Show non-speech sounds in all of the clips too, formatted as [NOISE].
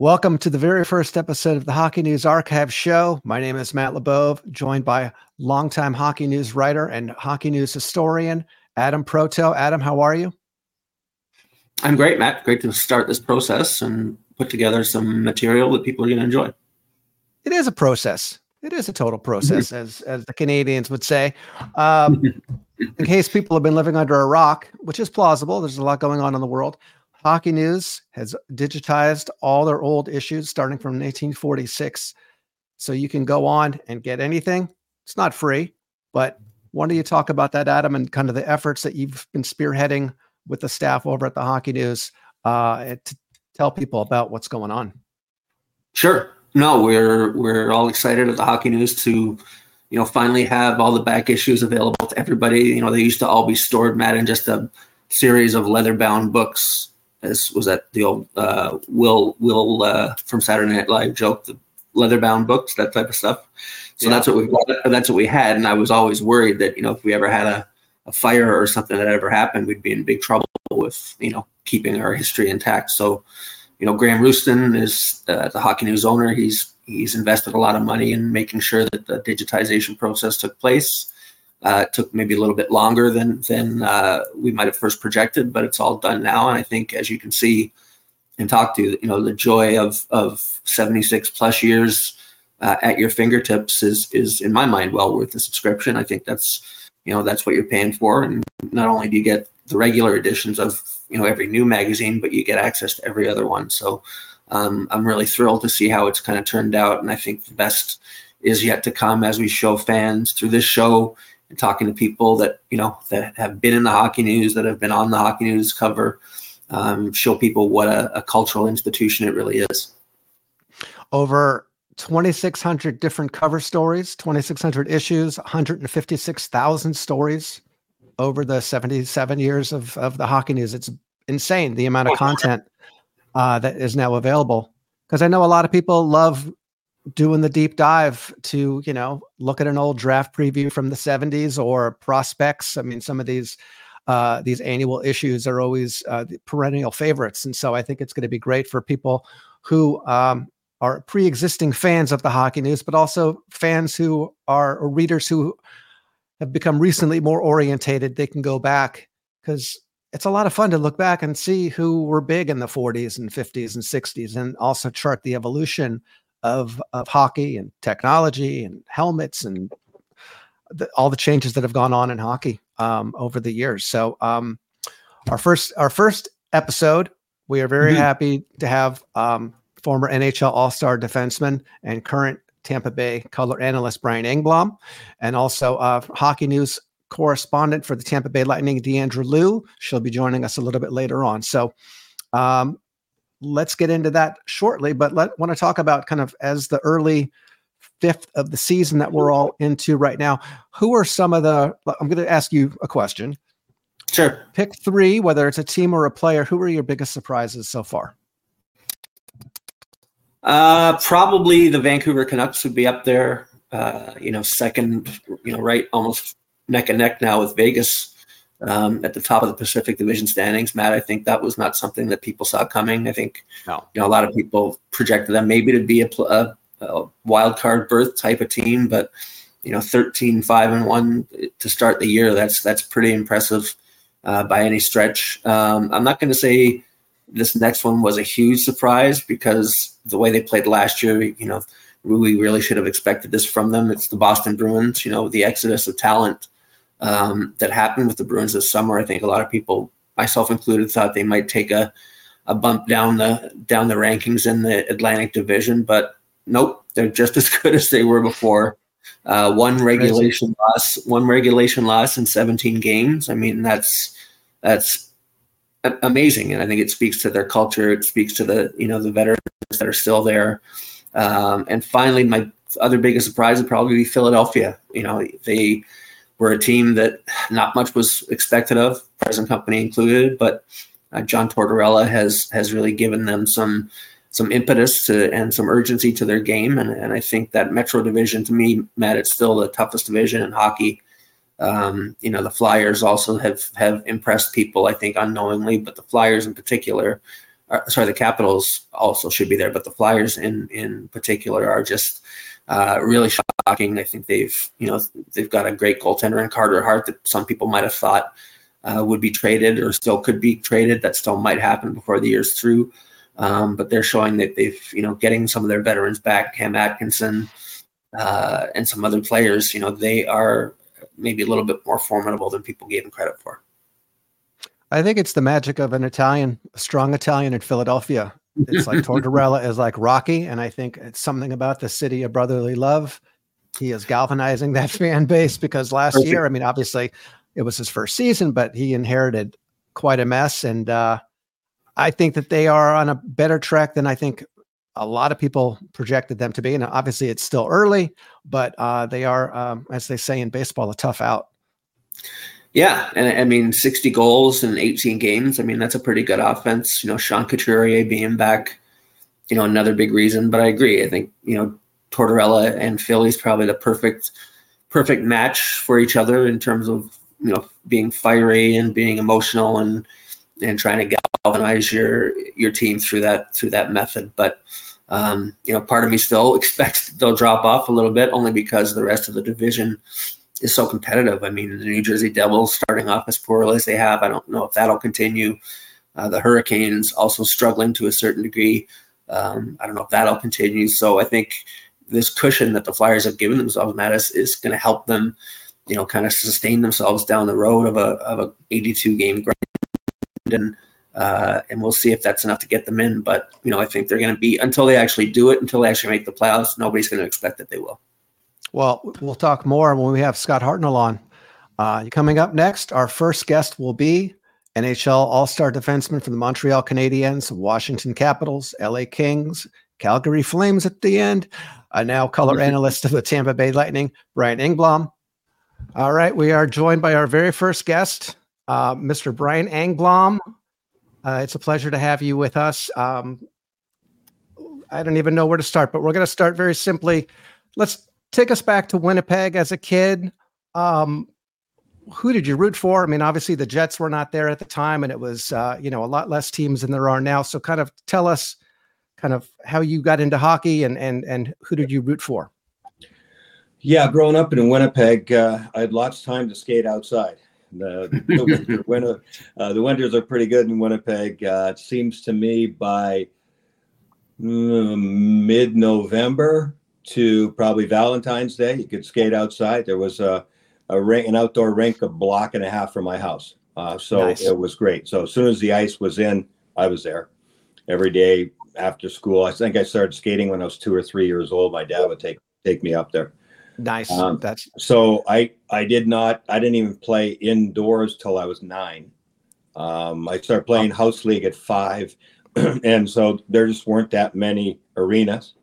Welcome to the very first episode of the Hockey News Archive Show. My name is Matt Labov, joined by longtime hockey news writer and hockey news historian Adam Proteau. Adam, how are you? I'm great, Matt. Great to start this process and put together some material that people are going to enjoy. It is a process. It is a total process, [LAUGHS] as as the Canadians would say. Um, [LAUGHS] in case people have been living under a rock, which is plausible, there's a lot going on in the world. Hockey News has digitized all their old issues starting from 1846. So you can go on and get anything. It's not free, but why don't you talk about that, Adam, and kind of the efforts that you've been spearheading with the staff over at the Hockey News uh, to tell people about what's going on? Sure. No, we're we're all excited at the Hockey News to, you know, finally have all the back issues available to everybody. You know, they used to all be stored, Matt, in just a series of leather bound books as was that the old uh, Will Will uh, from Saturday Night Live joke, the leather bound books, that type of stuff. So yeah. that's what we that's what we had, and I was always worried that you know if we ever had a, a fire or something that ever happened, we'd be in big trouble with you know keeping our history intact. So you know Graeme Roustan is uh, the Hockey News owner. He's he's invested a lot of money in making sure that the digitization process took place. Uh, it took maybe a little bit longer than than uh, we might have first projected, but it's all done now. And I think, as you can see and talk to, you know, the joy of of 76 plus years uh, at your fingertips is is in my mind well worth the subscription. I think that's you know that's what you're paying for, and not only do you get the regular editions of you know every new magazine, but you get access to every other one. So um, I'm really thrilled to see how it's kind of turned out, and I think the best is yet to come as we show fans through this show and talking to people that you know that have been in the hockey news, that have been on the hockey news cover, um, show people what a, a cultural institution it really is. Over 2,600 different cover stories, 2,600 issues, 156,000 stories over the 77 years of, of the hockey news. It's insane the amount of content uh, that is now available. Because I know a lot of people love doing the deep dive to you know look at an old draft preview from the 70s or prospects. I mean some of these uh, these annual issues are always uh, perennial favorites. And so i think it's going to be great for people who um, are pre-existing fans of the hockey news but also fans who are readers who have become recently more orientated. They can go back because it's a lot of fun to look back and see who were big in the 40s and 50s and 60s and also chart the evolution of of hockey and technology and helmets and the, all the changes that have gone on in hockey um, over the years. So um, our first our first episode, we are very mm-hmm. happy to have um, former NHL All Star defenseman and current Tampa Bay color analyst Brian Engblom, and also uh, hockey news correspondent for the Tampa Bay Lightning, Diandra Loux. She'll be joining us a little bit later on. So um, let's get into that shortly. But let want to talk about kind of as the early fifth of the season that we're all into right now. Who are some of the? I'm going to ask you a question. Sure. Pick three, whether it's a team or a player. Who are your biggest surprises so far? Uh, probably the Vancouver Canucks would be up there. Uh, you know, second. You know, right, almost neck and neck now with Vegas um, at the top of the Pacific Division standings. Matt, I think that was not something that people saw coming. I think no. you know a lot of people projected them maybe to be a, a, a wild card berth type of team, but you know 13 5 and 1 to start the year that's that's pretty impressive uh, by any stretch um, i'm not going to say this next one was a huge surprise because the way they played last year you know we really should have expected this from them it's the boston bruins you know the exodus of talent um, that happened with the Bruins this summer. I think a lot of people, myself included, thought they might take a a bump down the down the rankings in the Atlantic Division, but nope, they're just [LAUGHS] as good as they were before. Uh, one regulation loss, one regulation loss in 17 games. I mean, that's that's amazing, and I think it speaks to their culture. It speaks to the you know the veterans that are still there. Um, and finally, my other biggest surprise would probably be Philadelphia. You know, they we're a team that not much was expected of, present company included, but uh, John Tortorella has has really given them some some impetus to and some urgency to their game, and, and I think that Metro Division to me, Matt, it's still the toughest division in hockey. Um, you know, the Flyers also have have impressed people, I think, unknowingly, but the Flyers in particular uh, sorry, the Capitals also should be there, but the Flyers in in particular are just uh, really shocking. I think they've you know they've got a great goaltender in Carter Hart that some people might have thought uh, would be traded or still could be traded. That still might happen before the year's through. Um, but they're showing that they've you know getting some of their veterans back, Cam Atkinson uh, and some other players. You know they are maybe a little bit more formidable than people gave them credit for. I think it's the magic of an Italian, a strong Italian in Philadelphia. It's like [LAUGHS] Tortorella is like Rocky, and I think it's something about the city of brotherly love. He is galvanizing that [LAUGHS] fan base because last Perfect. year, I mean, obviously, it was his first season, but he inherited quite a mess, and uh, I think that they are on a better track than I think a lot of people projected them to be. And obviously, it's still early, but uh, they are, um, as they say in baseball, a tough out. Yeah, and I mean, 60 goals in 18 games. I mean, that's a pretty good offense. You know, Sean Couturier being back, you know, another big reason. But I agree. I think you know Tortorella and Philly's probably the perfect perfect match for each other in terms of you know being fiery and being emotional and and trying to galvanize your your team through that through that method. But um, you know, part of me still [LAUGHS] expects they'll drop off a little bit only because the rest of the division is so competitive. I mean, the New Jersey Devils starting off as poorly as they have, I don't know if that'll continue. Uh, the Hurricanes also struggling to a certain degree. Um, I don't know if that'll continue. So I think this cushion that the Flyers have given themselves, Mattis, is going to help them, you know, kind of sustain themselves down the road of a of a 82 game grind, and uh, and we'll see if that's enough to get them in. But you know, I think they're going to be until they actually do it, until they actually make the playoffs. Nobody's going to expect that they will. Well, we'll talk more when we have Scott Hartnell on. Uh, coming up next, our first guest will be NHL All Star defenseman for the Montreal Canadiens, Washington Capitals, LA Kings, Calgary Flames at the end, a now color analyst of the Tampa Bay Lightning, Brian Engblom. All right, we are joined by our very first guest, uh, Mr. Brian Engblom. Uh, it's a pleasure to have you with us. Um, I don't even know where to start, but we're going to start very simply. Let's take us back to Winnipeg as a kid. Um, who did you root for? I mean, obviously the Jets were not there at the time, and it was uh, you know a lot less teams than there are now. So, kind of tell us, kind of how you got into hockey, and and and who did you root for? Yeah, growing up in Winnipeg, uh, I had lots of time to skate outside. The, the, [LAUGHS] winter, winter, uh, the winters are pretty good in Winnipeg. Uh, it seems to me by mm, mid-November, to probably Valentine's Day. You could skate outside. There was a, a rink, an outdoor rink a block and a half from my house. Uh, so nice. it was great. So as soon as the ice was in, I was there every day after school. I think I started skating when I was two or three years old. My dad would take take me up there. Nice. Um, That's so I I did not I didn't even play indoors till I was nine. Um, I started playing house league at five, [CLEARS THROAT] and so there just weren't that many arenas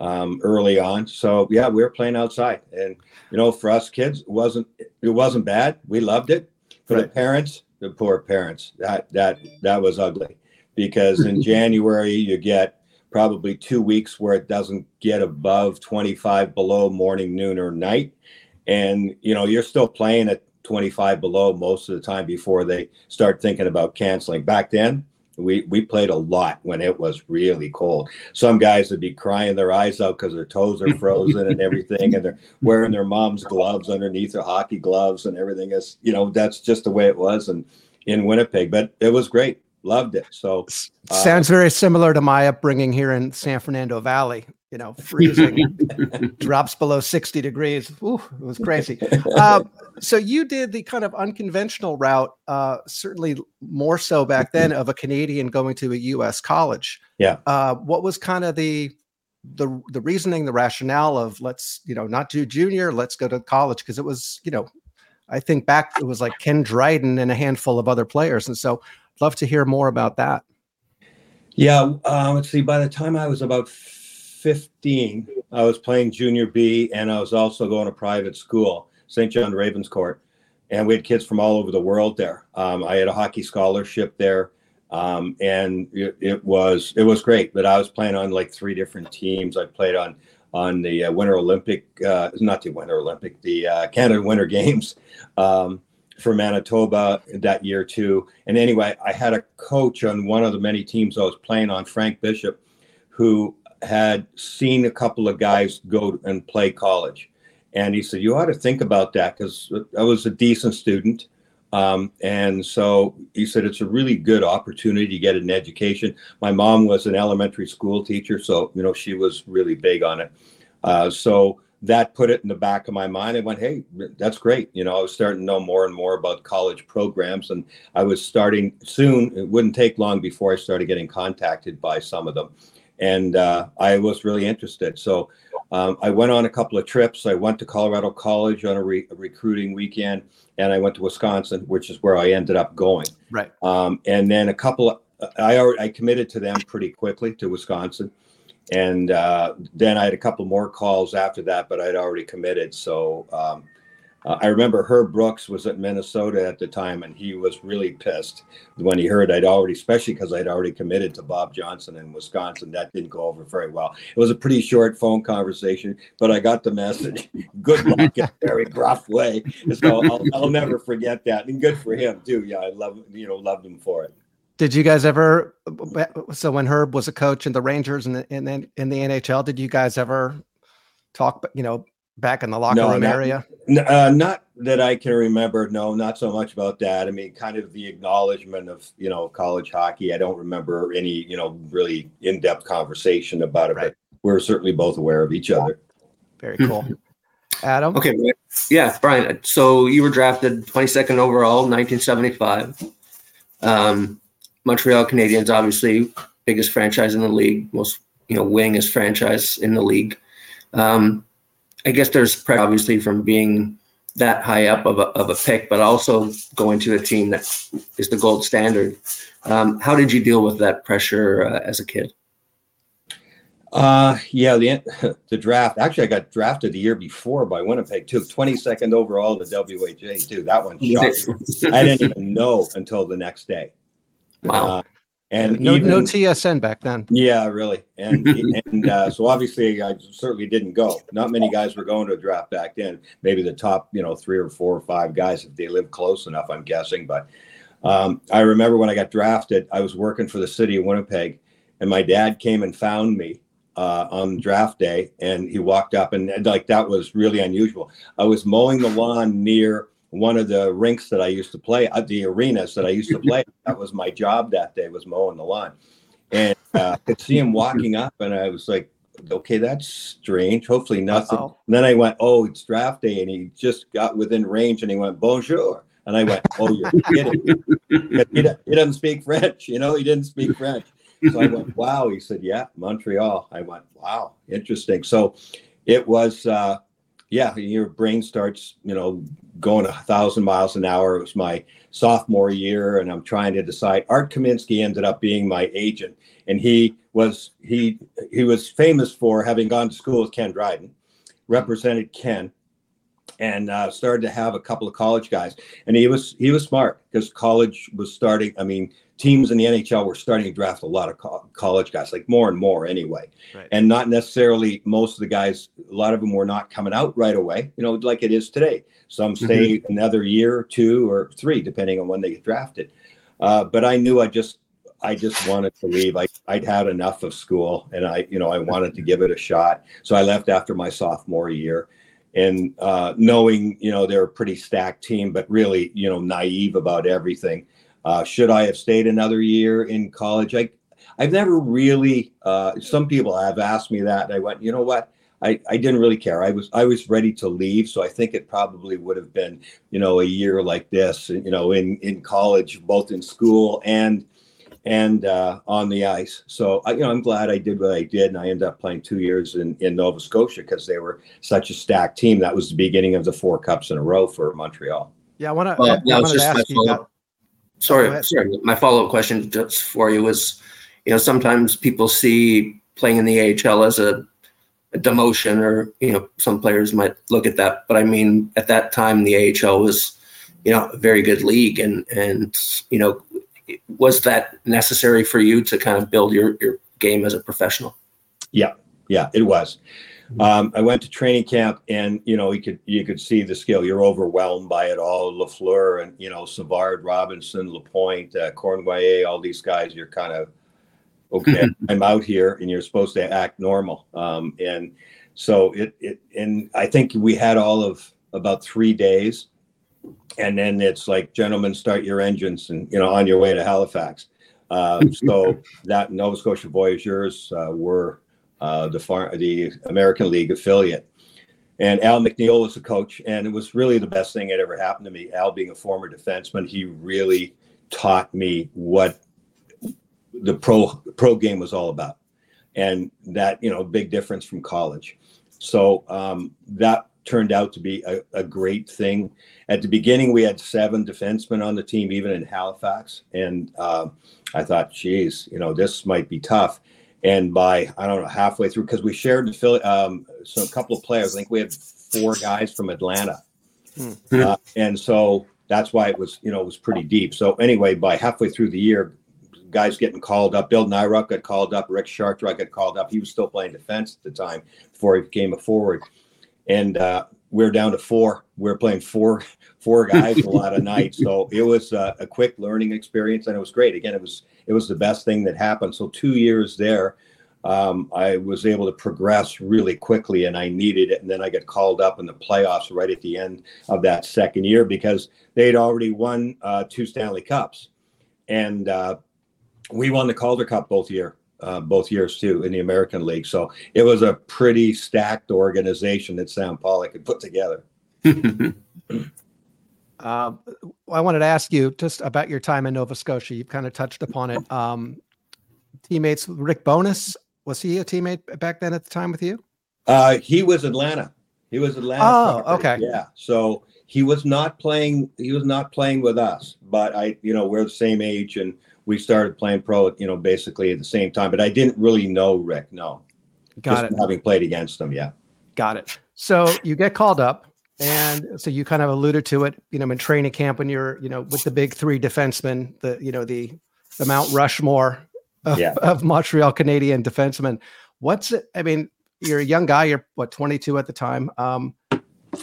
um, early on. So yeah, we were playing outside, and you know, for us kids, it wasn't it wasn't bad. We loved it. For right. the parents, the poor parents, that that that was ugly, because in [LAUGHS] January you get probably two weeks where it doesn't get above 25 below morning, noon, or night, and you know you're still playing at 25 below most of the time before they start thinking about canceling. Back then, we we played a lot when it was really cold. Some guys would be crying their eyes out because their toes are frozen and everything, and they're [LAUGHS] wearing their mom's gloves underneath their hockey gloves and everything. Is you know that's just the way it was, and in Winnipeg, but it was great. Loved it. So uh, sounds very similar to my upbringing here in San Fernando Valley. You know, freezing, [LAUGHS] drops below sixty degrees. Ooh, it was crazy. Uh, so you did the kind of unconventional route, uh, certainly more so back then, of a Canadian going to a U.S. college. Yeah. Uh, what was kind of the the the reasoning, the rationale of let's you know not do junior, let's go to college because it was you know I think back it was like Ken Dryden and a handful of other players, and so love to hear more about that. Yeah, uh, let's see. By the time I was about fifteen, I was playing junior B, and I was also going to private school. St. John Ravenscourt, and we had kids from all over the world there. Um, I had a hockey scholarship there, um, and it, it, was it was great. But I was playing on like three different teams. I played on on the uh, Winter Olympic, uh, not the Winter Olympic, the uh, Canada [LAUGHS] Winter Games. Um, for Manitoba that year too. And anyway, I had a coach on one of the many teams I was playing on, Frank Bishop, who had seen a couple of guys go and play college. And he said, You ought to think about that because I was a decent student. Um, and so he said, It's a really good opportunity to get an education. My mom was an elementary school teacher, so, you know, she was really big on it. Uh, so that put it in the back of my mind. I went, Hey, that's great. You know, I was starting to know more and more about college programs, and I was starting soon. It wouldn't take long before I started getting contacted by some of them and uh, I was really interested. So um, I went on a couple of trips. I went to Colorado College on a, re- a, recruiting weekend, and I went to Wisconsin, which is where I ended up going. Right. Um, and then a couple. Of, I already I committed to them pretty quickly to Wisconsin, and uh, then I had a couple more calls after that, but I'd already committed. So um, uh, I remember Herb Brooks was at Minnesota at the time, and he was really pissed when he heard I'd already, especially because I'd already committed to Bob Johnson in Wisconsin. That didn't go over very well. It was a pretty short phone conversation, but I got the message. [LAUGHS] Good luck in a very gruff way. So I'll, I'll never forget that, and good for him too. Yeah, I love you know loved him for it. Did you guys ever? So when Herb was a coach in the Rangers and in, in the NHL, did you guys ever talk? You know, back in the locker no, room not, area? Uh, not that I can remember. No, not so much about that. I mean, kind of the acknowledgement of you know college hockey. I don't remember any you know really in depth conversation about it, right. but we're certainly both aware of each other. Very cool. Adam. Okay. Yeah, Brian. So you were drafted 22nd overall, 1975. Um, Montreal Canadiens, obviously biggest franchise in the league, most you know winningest franchise in the league. Um, I guess there's pressure obviously from being that high up of a, of a pick, but also going to a team that is the gold standard. Um, how did you deal with that pressure uh, as a kid? Uh, yeah, the [LAUGHS] the draft. Actually, I got drafted the year before by Winnipeg too. Twenty second overall to WHA too. That one [LAUGHS] shocked. I didn't even know until the next day. Wow. Uh, and no, even, no TSN back then. Yeah, really. And [LAUGHS] and uh, so obviously, I certainly didn't go. Not many guys were going to a draft back then. Maybe the top, you know, three or four or five guys if they lived close enough. I'm guessing. But um, I remember when I got drafted, I was working for the city of Winnipeg, and my dad came and found me uh, on draft day, and he walked up, and, and like that was really unusual. I was mowing the lawn near one of the rinks that I used to play, uh, the arenas that I used to [LAUGHS] play. that was my job that day was mowing the lawn, and uh, I could see him walking up, and I was like, okay, that's strange. Hopefully nothing. then I went, oh, it's draft day, and he just got within range, and he went bonjour, and I went, oh, you're [LAUGHS] kidding. he, he doesn't speak French, you know, he didn't speak French. So I went, wow. He said, yeah, Montreal. I went, wow, interesting. So it was. Uh, yeah, your brain starts, you know, going a thousand miles an hour. It was my sophomore year, and I'm trying to decide. Art Kaminsky ended up being my agent, and he was he he was famous for having gone to school with Ken Dryden, represented Ken, and uh, started to have a couple of college guys. And he was he was smart because college was starting. I mean, teams in the NHL were starting to draft a lot of co- college guys, like more and more anyway, right. and not necessarily most of the guys. A lot of them were not coming out right away, you know, like it is today. Some mm-hmm. stay mm-hmm. another year, two, or three, depending on when they get drafted. Uh, but I knew I just I just wanted to leave. I, I'd had enough of school and I, you know, I wanted to give it a shot. So I left after my sophomore year and uh, knowing, you know, they're a pretty stacked team, but really, you know, naive about everything. Uh, should I have stayed another year in college? I, I've never really. Uh, some people have asked me that, and I went, you know what? I, I didn't really care. I was I was ready to leave, so I think it probably would have been, you know, a year like this, you know, in in college, both in school and and uh, on the ice. So I, you know, I'm glad I did what I did, and I ended up playing two years in in Nova Scotia because they were such a stacked team. That was the beginning of the four cups in a row for Montreal. Yeah, I want to. Well, I, I to ask you about, Sorry, sorry. My follow up question just for you was, you know, sometimes people see playing in the AHL as a, a, demotion, or you know, some players might look at that. But I mean, at that time, the AHL was, you know, a very good league, and and you know, was that necessary for you to kind of build your your game as a professional? Yeah, yeah, it was. Um, I went to training camp, and you know, you could you could see the skill. You're overwhelmed by it all. Lafleur and you know, Savard, Robinson, Lapointe, uh, Cournoyer, all these guys. You're kind of okay. [LAUGHS] I'm out here, and you're supposed to act normal. Um, and so it it and I think we had all of about three days, and then it's like, gentlemen, start your engines, and you know, on your way to Halifax. Uh, so [LAUGHS] that Nova Scotia Voyageurs uh, were uh, the far, the American League affiliate. And Al MacNeil was the coach, and it was really the best thing that ever happened to me. Al, being a former defenseman, he really taught me what the pro pro game was all about, and that you know big difference from college. So um, that turned out to be a, a, great thing. At the beginning, we had seven defensemen on the team, even in Halifax, and uh, I thought, geez, you know, this might be tough. And by I don't know halfway through, because we shared the um, so a couple of players. I think we had four guys from Atlanta, hmm. uh, and so that's why it was you know it was pretty deep. So anyway, by halfway through the year, guys getting called up. Bill Nyrop got called up. Rick Chartraw got called up. He was still playing defense at the time before he became a forward, and uh, we are down to four. We are playing four four guys a lot of nights. [LAUGHS] So it was a, a, quick learning experience, and it was great. Again, it was it was the best thing that happened. So two years there, um, I was able to progress really quickly, and I needed it. And then I got called up in the playoffs right at the end of that second year because they'd already won uh, two Stanley Cups, and uh, we won the Calder Cup both year. Uh, both years too in the American League, so it was a pretty stacked organization that Sam Pollock had put together. [LAUGHS] Uh, I wanted to ask you just about your time in Nova Scotia. You've kind of touched upon it. Um, teammates, Rick Bowness, was he a teammate back then at the time with you? Uh, he was Atlanta. He was Atlanta. Oh, property. okay. Yeah. So he was not playing. He was not playing with us. But I, you know, we're the same age, and we started playing pro. You know, basically at the same time. But I didn't really know Rick. No. Got Just it. Having played against him, yeah. Got it. So you get called up and so you kind of alluded to it, you know, in training camp when you're, you know, with the big three defensemen, the, you know, the, the Mount Rushmore of, yeah. of Montreal Canadien defensemen. What's it? I mean, you're a young guy, you're what, 22 at the time. Um,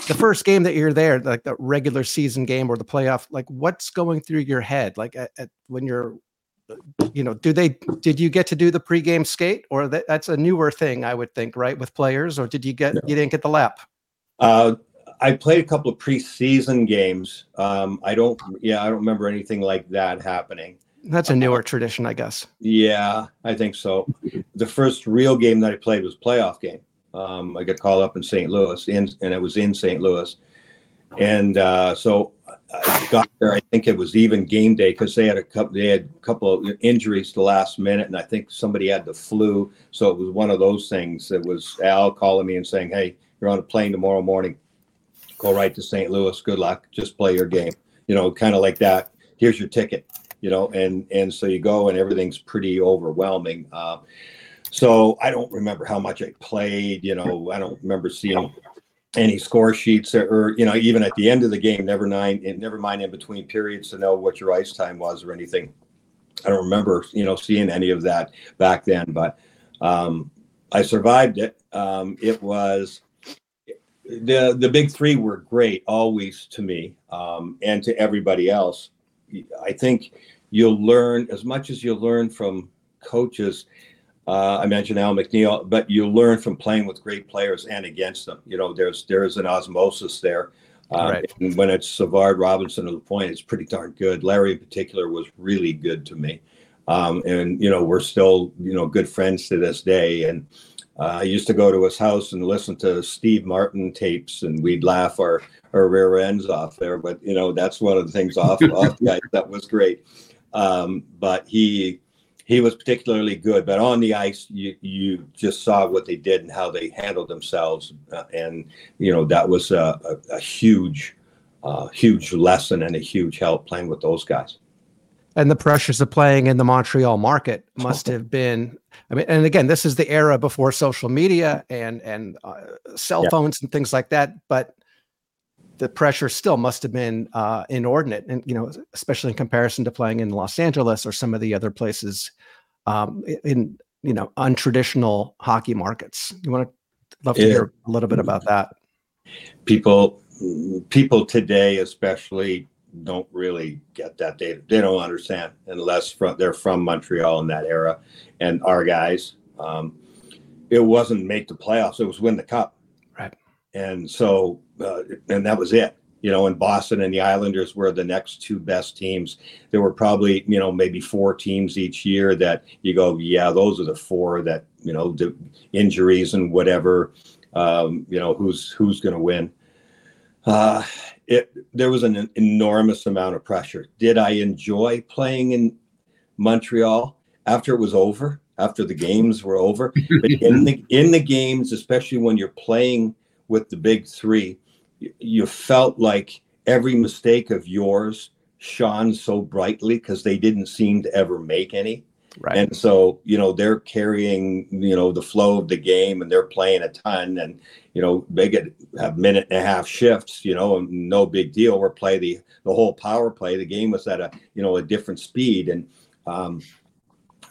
the first game that you're there, like the regular season game or the playoff, like what's going through your head? Like at, at, when you're, you know, do they, did you get to do the pregame skate or that, that's a newer thing, I would think, right. With players, or did you get, no. you didn't get the lap? Uh, I played a couple of preseason games. Um, I don't, yeah, I don't remember anything like that happening. That's a newer uh, tradition, I guess. Yeah, I think so. The first real game that I played was playoff game. Um, I got called up in St. Louis, in, and it was in St. Louis, and uh, so I got there. I think it was even game day because they had a couple. They had a couple of injuries the last minute, and I think somebody had the flu. So it was one of those things. That was Al calling me and saying, "Hey, you're on a plane tomorrow morning go right to St. Louis. Good luck. Just play your game. You know, kind of like that. Here's your ticket. You know, and and so you go and everything's pretty overwhelming. Uh, so I don't remember how much I played. You know, I don't remember seeing any score sheets or, or, you know even at the end of the game. Never mind, never mind in between periods to know what your ice time was or anything. I don't remember you know seeing any of that back then, but um, I survived it. Um, it was the the big three were great always to me um, and to everybody else. I think you'll learn as much as you learn from coaches. Uh, I mentioned Al MacNeil, but you learn from playing with great players and against them. You know, there's there's an osmosis there. Uh, right. And when it's Savard, Robinson, to the point, it's pretty darn good. Larry, in particular, was really good to me, um, and you know we're still you know good friends to this day. And uh, I used to go to his house and listen to Steve Martin tapes, and we'd laugh our, our rear ends off there. But you know, that's one of the things off [LAUGHS] off the ice that was great. Um, but he he was particularly good. But on the ice, you you just saw what they did and how they handled themselves, uh, and you know that was a, a, a huge, uh, huge lesson and a huge help playing with those guys and the pressures of playing in the Montreal market must have been. I mean, and again, this is the era before social media and and uh, cell phones and things like that. But the pressure still must have been uh, inordinate, and you know, especially in comparison to playing in Los Angeles or some of the other places um, in you know untraditional hockey markets. You want to Love to Yeah. hear a little bit about that. people people today especially don't really get that they, they don't understand unless from, they're from montreal in that era. And our guys um, it wasn't make the playoffs it was win the cup. Right. and so uh, and that was it. You know and boston and the islanders were the next two best teams. There were probably you know maybe four teams each year that you go yeah those are the four that you know the injuries and whatever um, you know who's who's going to win. Uh, it there was an enormous amount of pressure. Did I enjoy playing in Montreal after it was over? After the games were over, [LAUGHS] but in the in the games, especially when you're playing with the big three, you, you felt like every mistake of yours shone so brightly because they didn't seem to ever make any. Right. And so, you know, they're carrying, you know, the flow of the game and they're playing a ton. And, you know, they get a minute and a half shifts, you know, and no big deal. We're play the the whole power play. The game was at a, you know, a different speed. And um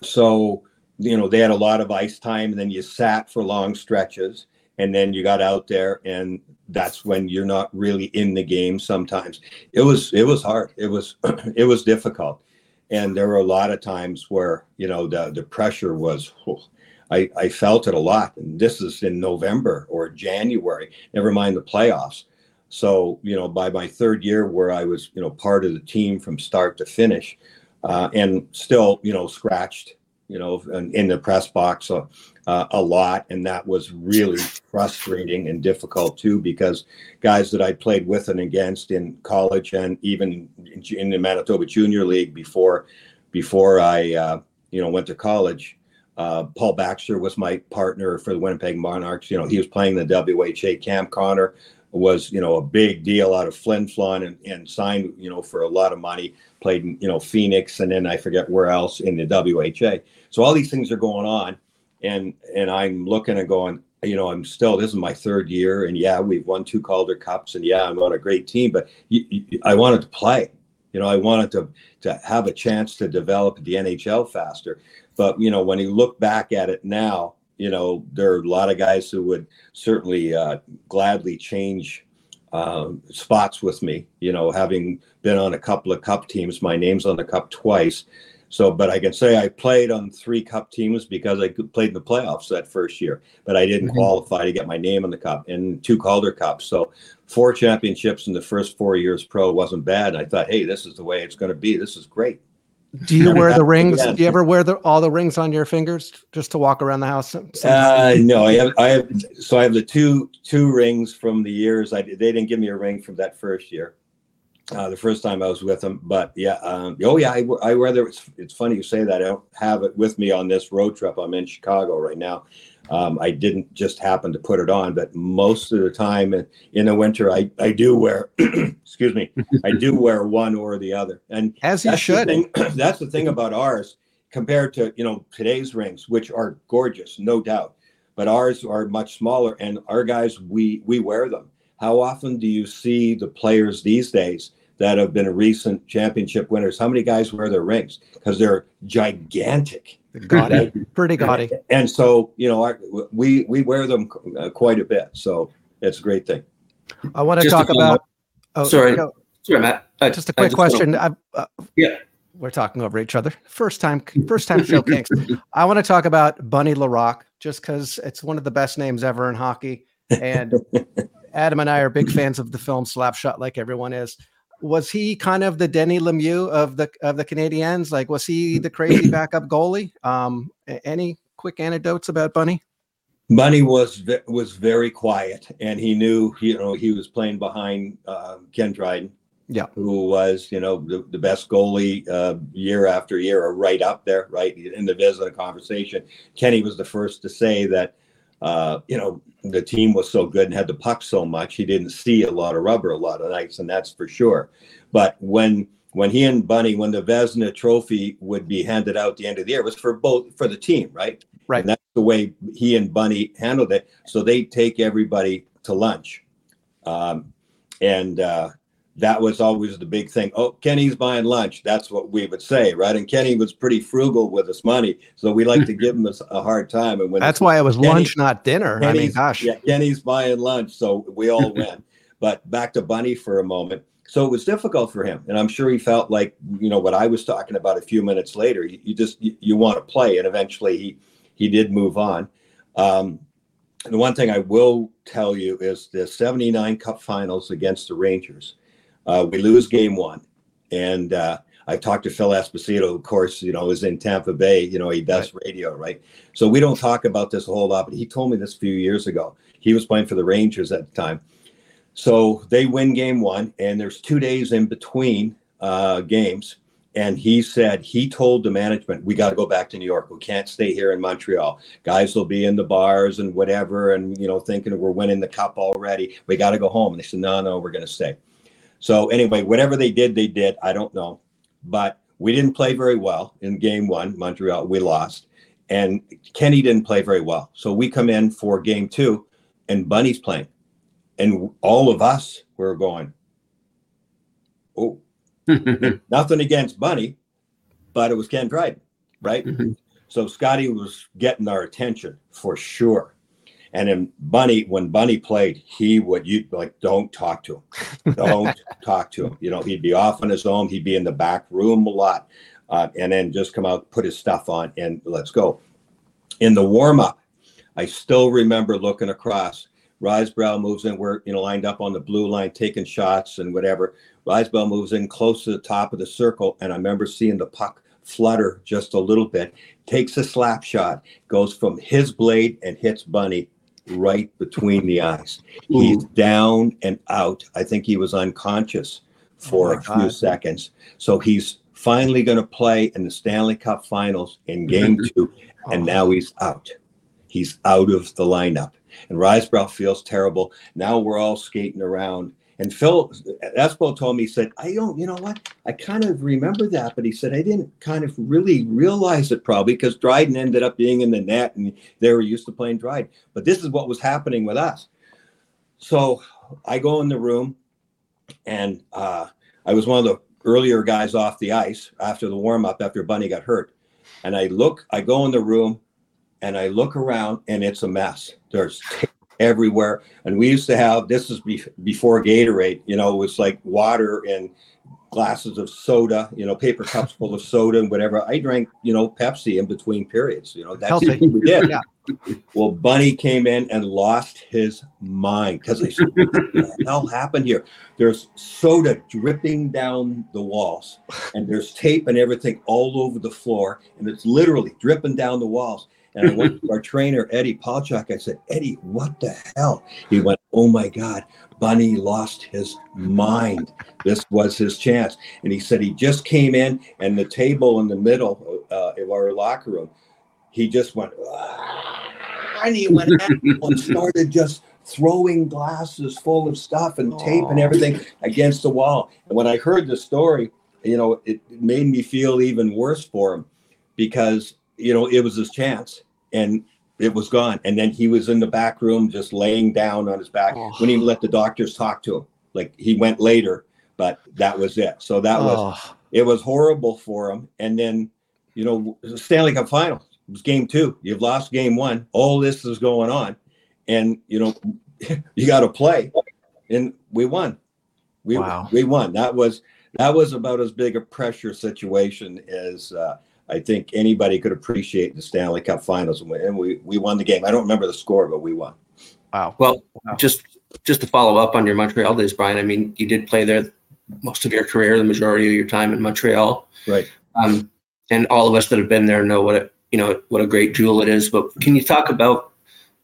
so, you know, they had a lot of ice time, and then you sat for long stretches, and then you got out there, and that's when you're not really in the game sometimes. It was it was hard. It was [CLEARS THROAT] it was difficult and there were a lot of times where you know the the pressure was I, I felt it a lot. And this is in november or january never mind the playoffs. So you know by my third year where i was you know part of the team from start to finish uh, and still you know scratched you know in, in the press box uh, uh, a lot and that was really frustrating and difficult too because guys that I played with and against in college and even in the Manitoba Junior League before before I uh, you know went to college. Uh, Paul Baxter was my partner for the Winnipeg Monarchs. You know he was playing the WHA. Cam Connor was you know a big deal out of Flin Flon and, and signed you know for a lot of money. Played in you know Phoenix and then I forget where else in the WHA. So all these things are going on, and and I'm looking and going you know, I'm still, this is my third year, and yeah, we've won two Calder Cups, and yeah, I'm on a great team, but you, you, I wanted to play. You know, I wanted to to have a chance to develop the NHL faster. But you know, when you look back at it now, you know, there are a lot of guys who would certainly uh, gladly change um, spots with me. You know, having been on a couple of Cup teams, my name's on the Cup twice. So, but I can say I played on three cup teams because I played in the playoffs that first year, but I didn't Mhm. qualify to get my name on the cup and two Calder Cups. So, four championships in the first four years pro wasn't bad. I thought, hey, this is the way it's going to be. This is great. Do you [LAUGHS] wear the rings? Yeah. Do you ever wear the, all the rings on your fingers just to walk around the house? Uh, no, I have, I have, so I have the two two rings from the years. I they didn't give me a ring from that first year. Uh, the first time I was with them, but yeah, um, oh yeah, I, I rather it's it's funny you say that. I don't have it with me on this road trip. I'm in Chicago right now. Um, I didn't just happen to put it on, but most of the time in, in the winter, I, I do wear, [CLEARS THROAT] excuse me, I do wear one or the other. And As you that's the should. thing, [CLEARS THROAT] that's the thing about ours compared to you know today's rings, which are gorgeous, no doubt, but ours are much smaller, and our guys we we wear them. How often do you see the players these days that have been recent championship winners? How many guys wear their rings because they're gigantic? Gaudy, pretty gaudy. And so you know, our, we we wear them uh, quite a bit, so it's a great thing. I want to Just talk about. Oh, Sorry. go. Sorry, Matt. I- just a quick wanna- question. I've, uh, Yeah. we're talking over each other. First time, first time show kinks. [LAUGHS] I want to talk about Bunny Larocque just because it's one of the best names ever in hockey, and [LAUGHS] Adam and I are big fans of the film Slapshot, like everyone is. Was he kind of the Denny Lemieux of the of the Canadiens? Like, was he the crazy [CLEARS THROAT] backup goalie? Um, any quick anecdotes about Bunny? Bunny was was very quiet, and he knew you know he was playing behind uh, Ken Dryden, Yeah. who was you know the, the best goalie uh, year after year, or right up there, right in the Vezina conversation. Kenny was the first to say that uh, you know the team was so good and had the puck so much he didn't see a lot of rubber a lot of nights, and that's for sure. But when when he and Bunny, when the Vezina Trophy would be handed out at the end of the year, it was for both for the team, right? Right. And that's the way he and Bunny handled it. So they take everybody to lunch. Um, and uh, that was always the big thing. Oh, Kenny's buying lunch. That's what we would say, right? And Kenny was pretty frugal with his money, so we like to give him a, a hard time. And when That's why it was Kenny- lunch, not dinner. I mean, gosh. yeah, Kenny's buying lunch, so we all [LAUGHS] win. But back to Bunny for a moment. So it was difficult for him, and I'm sure he felt like you know what I was talking about a few minutes later. You, you just you, you want to play, and eventually he he did move on. Um, the one thing I will tell you is the '79 Cup Finals against the Rangers. Uh, we lose game one, and uh, I talked to Phil Esposito, of course, you know, is in Tampa Bay. You know, he does radio, right? So we don't talk about this a whole lot, but he told me this a few years ago. He was playing for the Rangers at the time. So they win game one, and there's two days in between uh, games. And he said he told the management, "We got to go back to New York. We can't stay here in Montreal. Guys will be in the bars and whatever, and you know, thinking we're winning the cup already. We got to go home." And they said, "No, no, we're going to stay." So anyway, whatever they did, they did. I don't know, but we didn't play very well in game one. Montreal, we lost, and Kenny didn't play very well. So we come in for game two, and Bunny's playing, and all of us were going, "Oh." [LAUGHS] Nothing against Bunny, but it was Ken Dryden, right? Mhm. So Scotty was getting our attention for sure. And then Bunny, when Bunny played, he would you like don't talk to him, don't [LAUGHS] talk to him. You know, he'd be off on his own. He'd be in the back room a lot, uh, and then just come out, put his stuff on, and let's go. In the warm up, I still remember looking across. Risebrough moves in. We're you know lined up on the blue line, taking shots and whatever. Risebrough moves in close to the top of the circle, and I remember seeing the puck flutter just a little bit. Takes a slap shot, goes from his blade and hits Bunny right between the eyes. He's down and out. I think he was unconscious for Oh a few God. seconds. So he's finally going to play in the Stanley Cup Finals in Game [LAUGHS] Two, and Oh. now he's out. He's out of the lineup. And Risebrough feels terrible. Now we're all skating around. And Phil Espo told me, he said, I don't, you know what? I kind of remember that, but he said, I didn't kind of really realize it probably because Dryden ended up being in the net and they were used to playing Dryden. But this is what was happening with us. So I go in the room and uh, I was one of the earlier guys off the ice after the warm up after Bunny got hurt. And I look, I go in the room and I look around and it's a mess. There's everywhere. And we used to have this is be, before Gatorade, you know, it was like water and glasses of soda, you know, paper cups full of soda and whatever. I drank, you know, Pepsi in between periods, you know, that's Healthy. what we did. Yeah. Well, Bunny came in and lost his mind because I said, What the hell happened here? There's soda dripping down the walls, and there's tape and everything all over the floor, and it's literally dripping down the walls. And I went to our trainer, Eddie Palchak. I said, Eddie, what the hell? He went, Oh my God, Bunny lost his mind. This was his chance. And he said he just came in, and the table in the middle uh, of our locker room, he just went, "Ah," and he went and [LAUGHS] started just throwing glasses full of stuff and tape and everything against the wall. And when I heard the story, you know, it made me feel even worse for him because, you know, it was his chance and it was gone. And then he was in the back room just laying down on his back. Oh. When he let the doctors talk to him. Like he went later, but that was it. So that was Oh, it was horrible for him. And then, you know, Stanley Cup final was game two. You've lost game one. All this is going on. And, you know, [LAUGHS] you got to play. And we won. We, Wow. we won. That was that was about as big a pressure situation as uh, I think anybody could appreciate the Stanley Cup finals. And we, and we, we won the game. I don't remember the score, but we won. wow. Well, Wow. just just to follow up on your Montreal days, Brian. I mean, you did play there most of your career, the majority of your time in Montreal. Right. Um, and all of us that have been there know what a you know what a great jewel it is. But can you talk about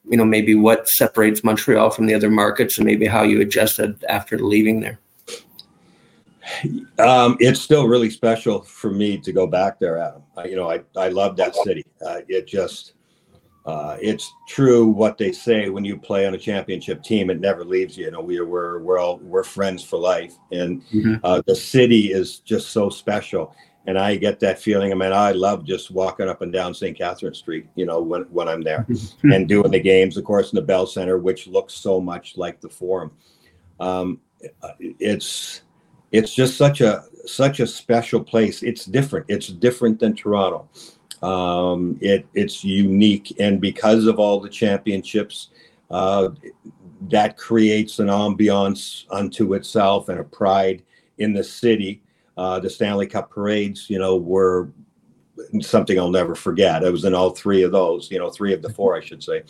you know maybe what separates Montreal from the other markets and maybe how you adjusted after leaving there? Um, it's still really special for me to go back there, Adam. I, you know, I, I love that city. Uh, it just, uh, it's true what they say when you play on a championship team, it never leaves you. You know, we are, we're, we're all, we're friends for life. And Mhm. uh, the city is just so special. And I get that feeling. I mean, I love just walking up and down St. Catherine Street, you know, when, when I'm there and doing the games, of course, in the Bell Center, which looks so much like the Forum. Um, it's it's just such a such a special place. It's different. It's different than Toronto. Um, it it's unique, and because of all the championships, uh, that creates an ambiance unto itself and a pride in the city. Uh, the Stanley Cup parades, you know, were something I'll never forget. I was in all three of those, you know, three of the four, I should say.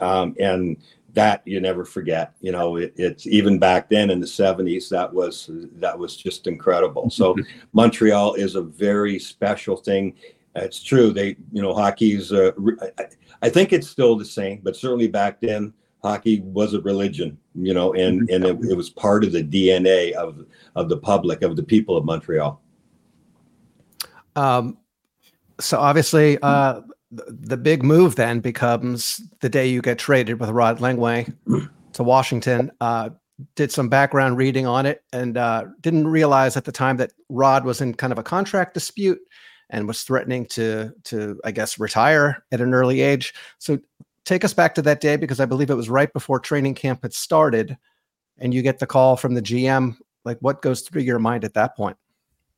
Um, and that you never forget, you know, it, it's even back then in the 70s, that was, that was just incredible. So [LAUGHS] Montreal is a very special thing. It's true. They, you know, hockey's, uh, I, I think it's still the same, but certainly back then, hockey was a religion, you know, and and it, it, was part of the DNA of of the public of the people of Montreal. Um, so obviously, uh, the, big move then becomes the day you get traded with Rod Langway to Washington. Uh, did some background reading on it and uh, didn't realize at the time that Rod was in kind of a contract dispute and was threatening to to I guess retire at an early age. So take us back to that day because I believe it was right before training camp had started, and you get the call from the GM. Like, what goes through your mind at that point?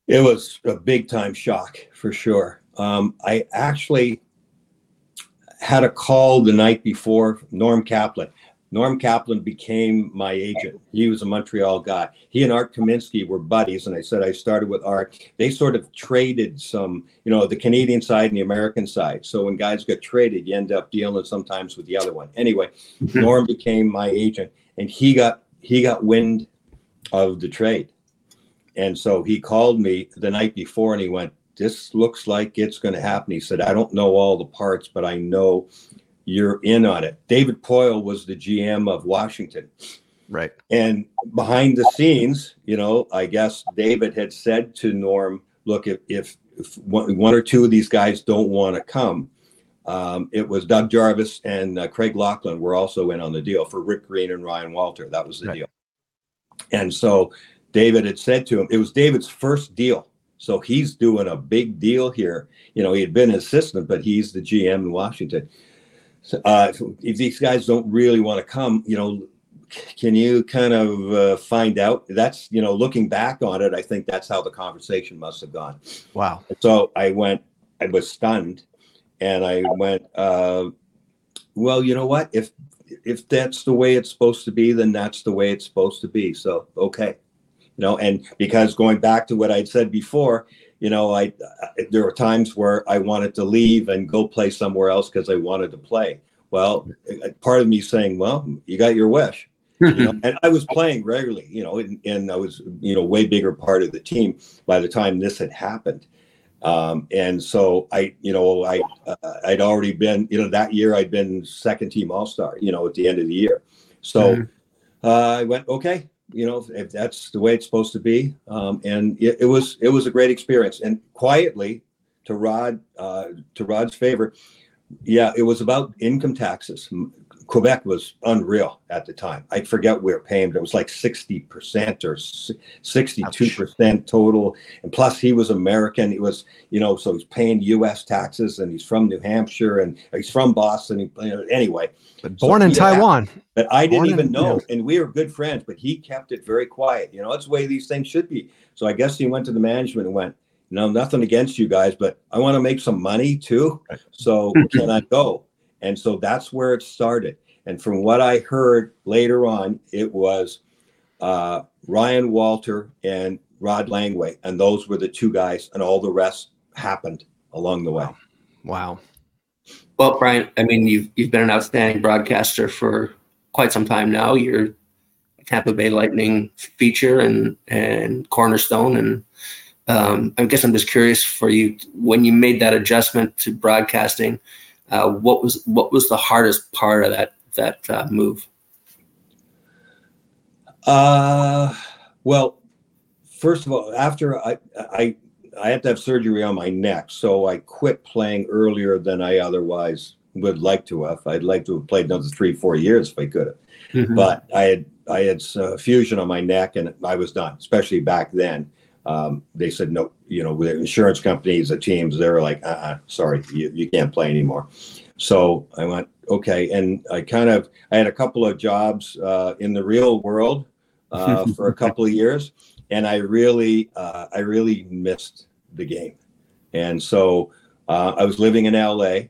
It was a big time shock for sure. Um, I actually had a call the night before Norm Kaplan. Norm Kaplan became my agent. He was a Montreal guy. He and Art Kaminsky were buddies, and I said I started with Art. They sort of traded some, you know, the Canadian side and the American side. So when guys get traded, you end up dealing sometimes with the other one. Anyway. [LAUGHS] Norm became my agent, and he got he got wind of the trade, and so he called me the night before, and he went, "This looks like it's going to happen." He said, "I don't know all the parts, but I know." you're in on it. David Poile was the GM of Washington. Right. And behind the scenes, you know, I guess David had said to Norm, look, if, if, if one, one, or two of these guys don't want to come, um, it was Doug Jarvis and uh, Craig Laughlin were also in on the deal for Rick Green and Ryan Walter. That was the right. deal. And so David had said to him, it was David's first deal. So he's doing a big deal here. You know, he had been an assistant, but he's the GM in Washington uh, if these guys don't really want to come, you know, can you kind of uh, find out? That's you know, looking back on it, I think that's how the conversation must have gone. Wow. So I went, I was stunned, and I went, uh, well, you know what? If if that's the way it's supposed to be, then that's the way it's supposed to be. So okay, you know, and because going back to what I'd said before, you know, I, I, there were times where I wanted to leave and go play somewhere else because I wanted to play. Well, part of me saying, "Well, you got your wish," you know? [LAUGHS] and I was playing regularly, you know, and, and, I was, you know, way bigger part of the team by the time this had happened. Um, and so I, you know, I uh, I'd already been, you know, that year I'd been second team All Star, you know, at the end of the year. So mm-hmm. uh, I went, okay, you know, if that's the way it's supposed to be. Um, and it, it, was it was a great experience. And quietly, to Rod uh, to Rod's favor, yeah, it was about income taxes. Quebec was unreal at the time. I forget where we were paying, but it was like 60% or 62% total. And plus, he was American. He was, you know, so he's paying US taxes and he's from New Hampshire and he's from Boston. He, you know, anyway. But born so in Taiwan. Had, but I didn't even in, know. Yeah. And we were good friends, but he kept it very quiet. You know, that's the way these things should be. So I guess he went to the management and went, no, nothing against you guys, but I want to make some money too. So can I go? And so that's where it started. And from what I heard later on, it was uh, Ryan Walter and Rod Langway. And those were the two guys, and all the rest happened along the way. Wow. Well, Brian, I mean, you've, you've been an outstanding broadcaster for quite some time now. You're Tampa Bay Lightning feature and, and cornerstone. And um, I guess I'm just curious for you when you made that adjustment to broadcasting, uh, what was what was the hardest part of that that uh, move? Uh, well, first of all, after I I I had to have surgery on my neck, so I quit playing earlier than I otherwise would like to have. I'd like to have played another three, four years if I could have, mm-hmm. but I had I had uh, fusion on my neck and I was done. Especially back then, um, they said no. You know, with insurance companies, the teams, they were like, uh, uh sorry, you, you can't play anymore. So I went, okay. And I kind of, I had a couple of jobs uh, in the real world uh, [LAUGHS] for a couple of years. and I really, uh, I really missed the game. And so uh, I was living in LA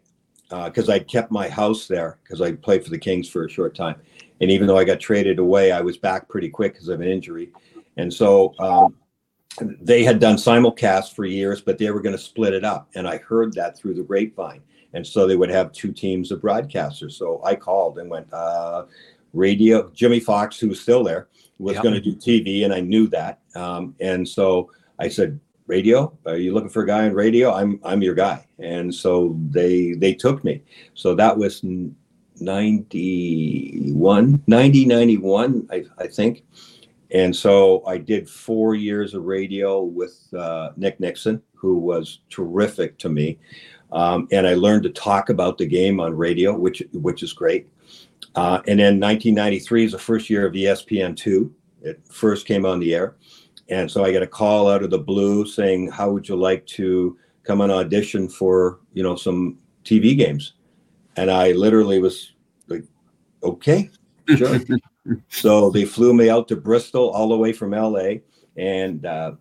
because uh, I kept my house there because I played for the Kings for a short time. And even though I got traded away, I was back pretty quick because of an injury. And so um, they had done simulcast for years, but they were going to split it up. And I heard that through the grapevine. And so they would have two teams of broadcasters. So I called and went, uh, radio, Jimmy Fox, who was still there, was yep. going to do TV. And I knew that. Um, and so I said, radio are you looking for a guy on radio i'm i'm your guy and so they they took me so that was 91 90 91 I, I think and so i did four years of radio with uh, nick Nickson, who was terrific to me um, and i learned to talk about the game on radio which which is great uh, and then 1993 is the first year of espn2 it first came on the air and so I get a call out of the blue saying, "How would you like to come on audition for you know some TV games?" And I literally was like, "Okay, sure." [LAUGHS] so they flew me out to Bristol all the way from LA, and uh,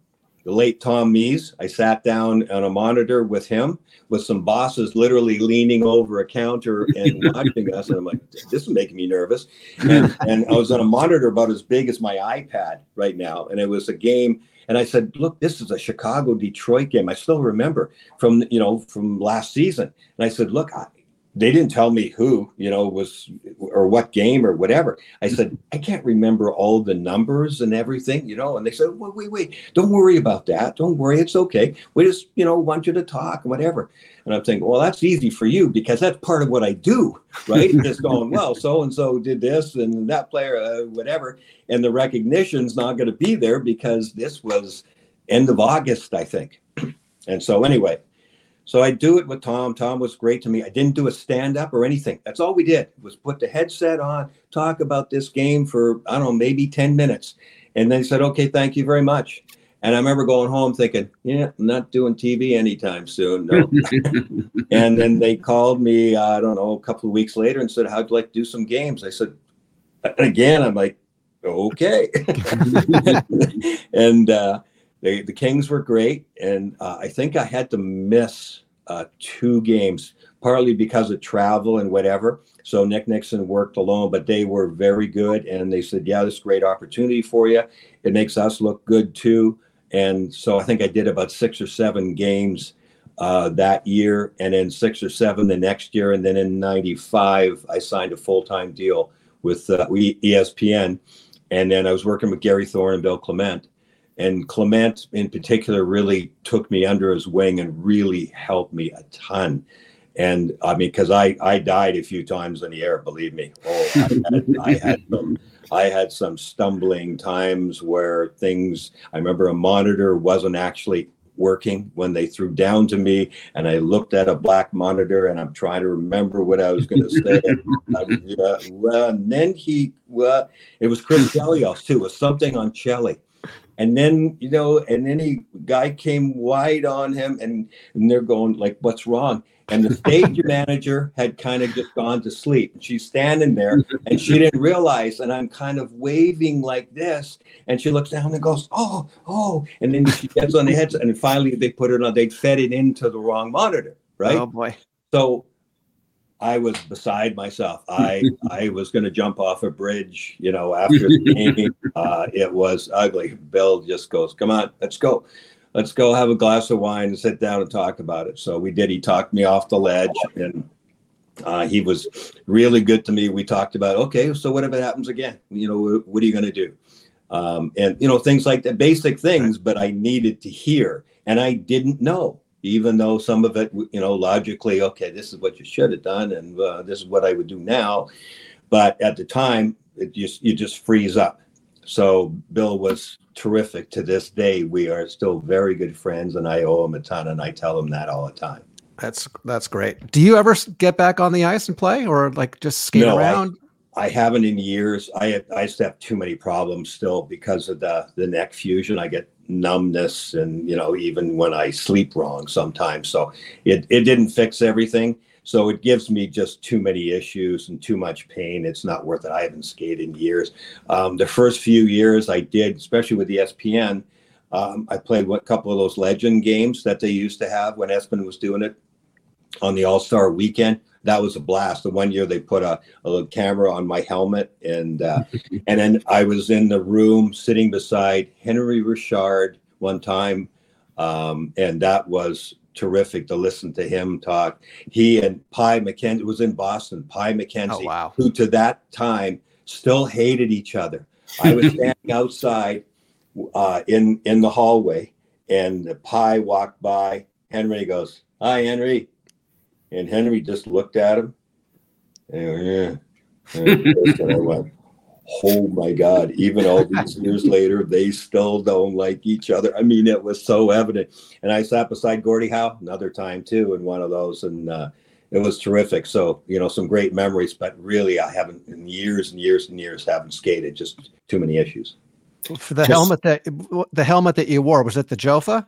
the late Tom Mees. I sat down on a monitor with him, with some bosses literally leaning over a counter and [LAUGHS] watching us. And I'm like, this is making me nervous. And, and I was on a monitor about as big as my iPad right now. And it was a game. And I said, look, this is a Chicago Detroit game. I still remember from, you know, from last season. And I said, look, I, they didn't tell me who, you know, was or what game or whatever. I said, [LAUGHS] I can't remember all the numbers and everything, you know. And they said, well, wait, wait, don't worry about that. Don't worry, it's okay. We just, you know, want you to talk and whatever. And I'm thinking, well, that's easy for you because that's part of what I do, right? just going, well, so and so did this and that player, uh, whatever. And the recognition's not going to be there because this was end of August, I think. [CLEARS THROAT] and so anyway, so I do it with Tom. Tom was great to me. I didn't do a stand up or anything. That's all we did was put the headset on, talk about this game for I don't know, maybe 10 minutes. And then he said, "Okay, thank you very much." And I remember going home thinking, "Yeah, I'm not doing TV anytime soon." No. [LAUGHS] and then they called me, I don't know, a couple of weeks later and said, "How'd you like to do some games?" I said, again, I'm like, "Okay." [LAUGHS] [LAUGHS] and uh, they, the Kings were great, and uh, I think I had to miss uh, two games, partly because of travel and whatever. So Nick Nickson worked alone, but they were very good, and they said, "Yeah, this is a great opportunity for you. It makes us look good too." And so I think I did about six or seven games uh, that year, and then six or seven the next year, and then in '95 I signed a full time deal with uh, ESPN, and then I was working with Gary Thorne and Bill Clement and Clement in particular really took me under his wing and really helped me a ton. And I mean, because I I died a few times in the air, believe me. Oh, I had, I had some I had some stumbling times where things. I remember a monitor wasn't actually working when they threw down to me and I looked at a black monitor and I'm trying to remember what I was going [LAUGHS] to say. uh, well, and then he, well, it was Chris Chelios too. It was something on Chelly and then you know and then he guy came wide on him and, and they're going like what's wrong? And the stage [LAUGHS] manager had kind of just gone to sleep. And she's standing there [LAUGHS] and she didn't realize and i'm kind of waving like this. And she looks down and goes oh oh. And then she gets on the headset and finally they put it on they fed it into the wrong monitor right? Oh boy. So I was beside myself. [LAUGHS] I I was going to jump off a bridge, you know, after the game. [LAUGHS] Uh, it was ugly. Bill just goes, "Come on, let's go, let's go have a glass of wine and sit down and talk about it." So we did. He talked me off the ledge, and uh, he was really good to me. We talked about, okay, so what if it happens again? You know, what are you going to do? Um, and you know, things like that, basic things. But I needed to hear, and I didn't know even though some of it, you know, logically, okay, this is what you should have done, and uh, this is what I would do now. But at the time, it just you just freeze up. So Bill was terrific. To this day, we are still very good friends, and I owe him a ton, and I tell him that all the time. That's that's great. Do you ever get back on the ice and play, or like just skate no, around? I, I haven't in years. I I just have too many problems still because of the the neck fusion. I get numbness and you know even when i sleep wrong sometimes so it, it didn't fix everything So it gives me just too many issues and too much pain. It's not worth it. I haven't skated in years. Um, the first few years I did, especially with the ESPN, um, I played what a couple of those legend games that they used to have when ESPN was doing it on the All Star weekend. That was a blast. The one year they put a, a little camera on my helmet, and uh, [LAUGHS] and then I was in the room sitting beside Henri Richard one time, um, and that was terrific to listen to him talk. He and Pie McKenzie was in Boston. Pie McKenzie, Oh, wow. who to that time still hated each other. I was [LAUGHS] standing outside uh, in in the hallway, and Pie walked by. Henri goes, "Hi, Henri," and Henri just looked at him. And, yeah. and I [LAUGHS] went, "Oh my God!" Even all these years [LAUGHS] later, they still don't like each other. I mean, it was so evident. And I sat beside Gordie Howe another time too in one of those, and uh, it was terrific. So you know, some great memories. But really, I haven't in years and years and years haven't skated. Just too many issues. For the Just- helmet that the helmet that you wore was it the Jofa?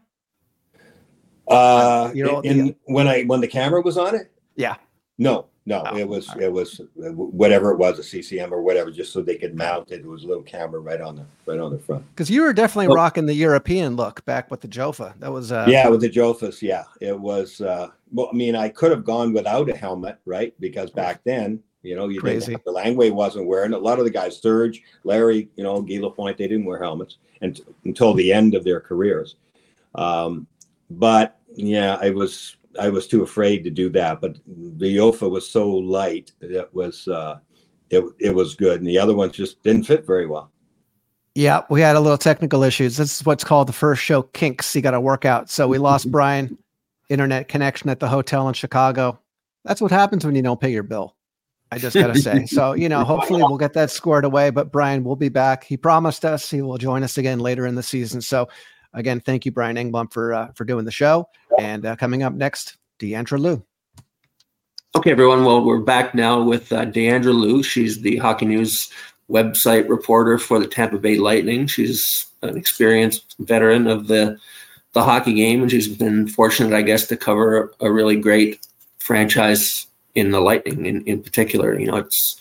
Uh, You know, in, when I when the camera was on it. Yeah. No, no, Oh, it was right. it was uh, whatever it was, a CCM or whatever, just so they could mount it. It was a little camera right on the right on the front. Because you were definitely Well- rocking the European look back with the Jofa. That was uh, yeah, with the Jofas, yeah, it was. uh Well, I mean, I could have gone without a helmet, right? Because back then, you know, you Crazy. didn't. The Langway wasn't wearing. A lot of the guys, Serge, Larry, you know, Guy Lapointe, they didn't wear helmets and until the end of their careers. Um, but yeah, I was I was too afraid to do that. But the Jofa was so light that it was uh, it it was good, and the other ones just didn't fit very well. Yeah, we had a little technical issues. This is what's called the first show kinks. You got to work out. So we [LAUGHS] lost Brian, internet connection at the hotel in Chicago. That's what happens when you don't pay your bill. I just got to say. [LAUGHS] So, you know, hopefully we'll get that squared away. But Brian will be back. He promised us he will join us again later in the season. So, again, thank you, Brian Engblom, for uh, for doing the show. And uh, coming up next, Diandra Loux. Okay, everyone. Well, we're back now with uh, Diandra Loux. She's the Hockey News website reporter for the Tampa Bay Lightning. She's an experienced veteran of the the hockey game, and she's been fortunate, I guess, to cover a really great franchise in the Lightning, in, in particular. You know, it's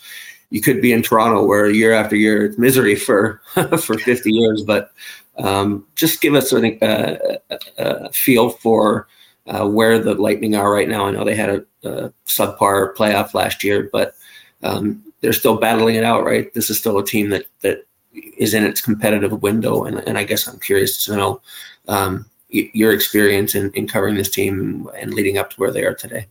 you could be in Toronto where year after year it's misery for [LAUGHS] for 50 years, but um, just give us a, a, a feel for uh, where the Lightning are right now. I know they had a, a subpar playoff last year, but um, they're still battling it out, right? This is still a team that that is in its competitive window, and, and I guess I'm curious to know um, your experience in, in covering this team and leading up to where they are today.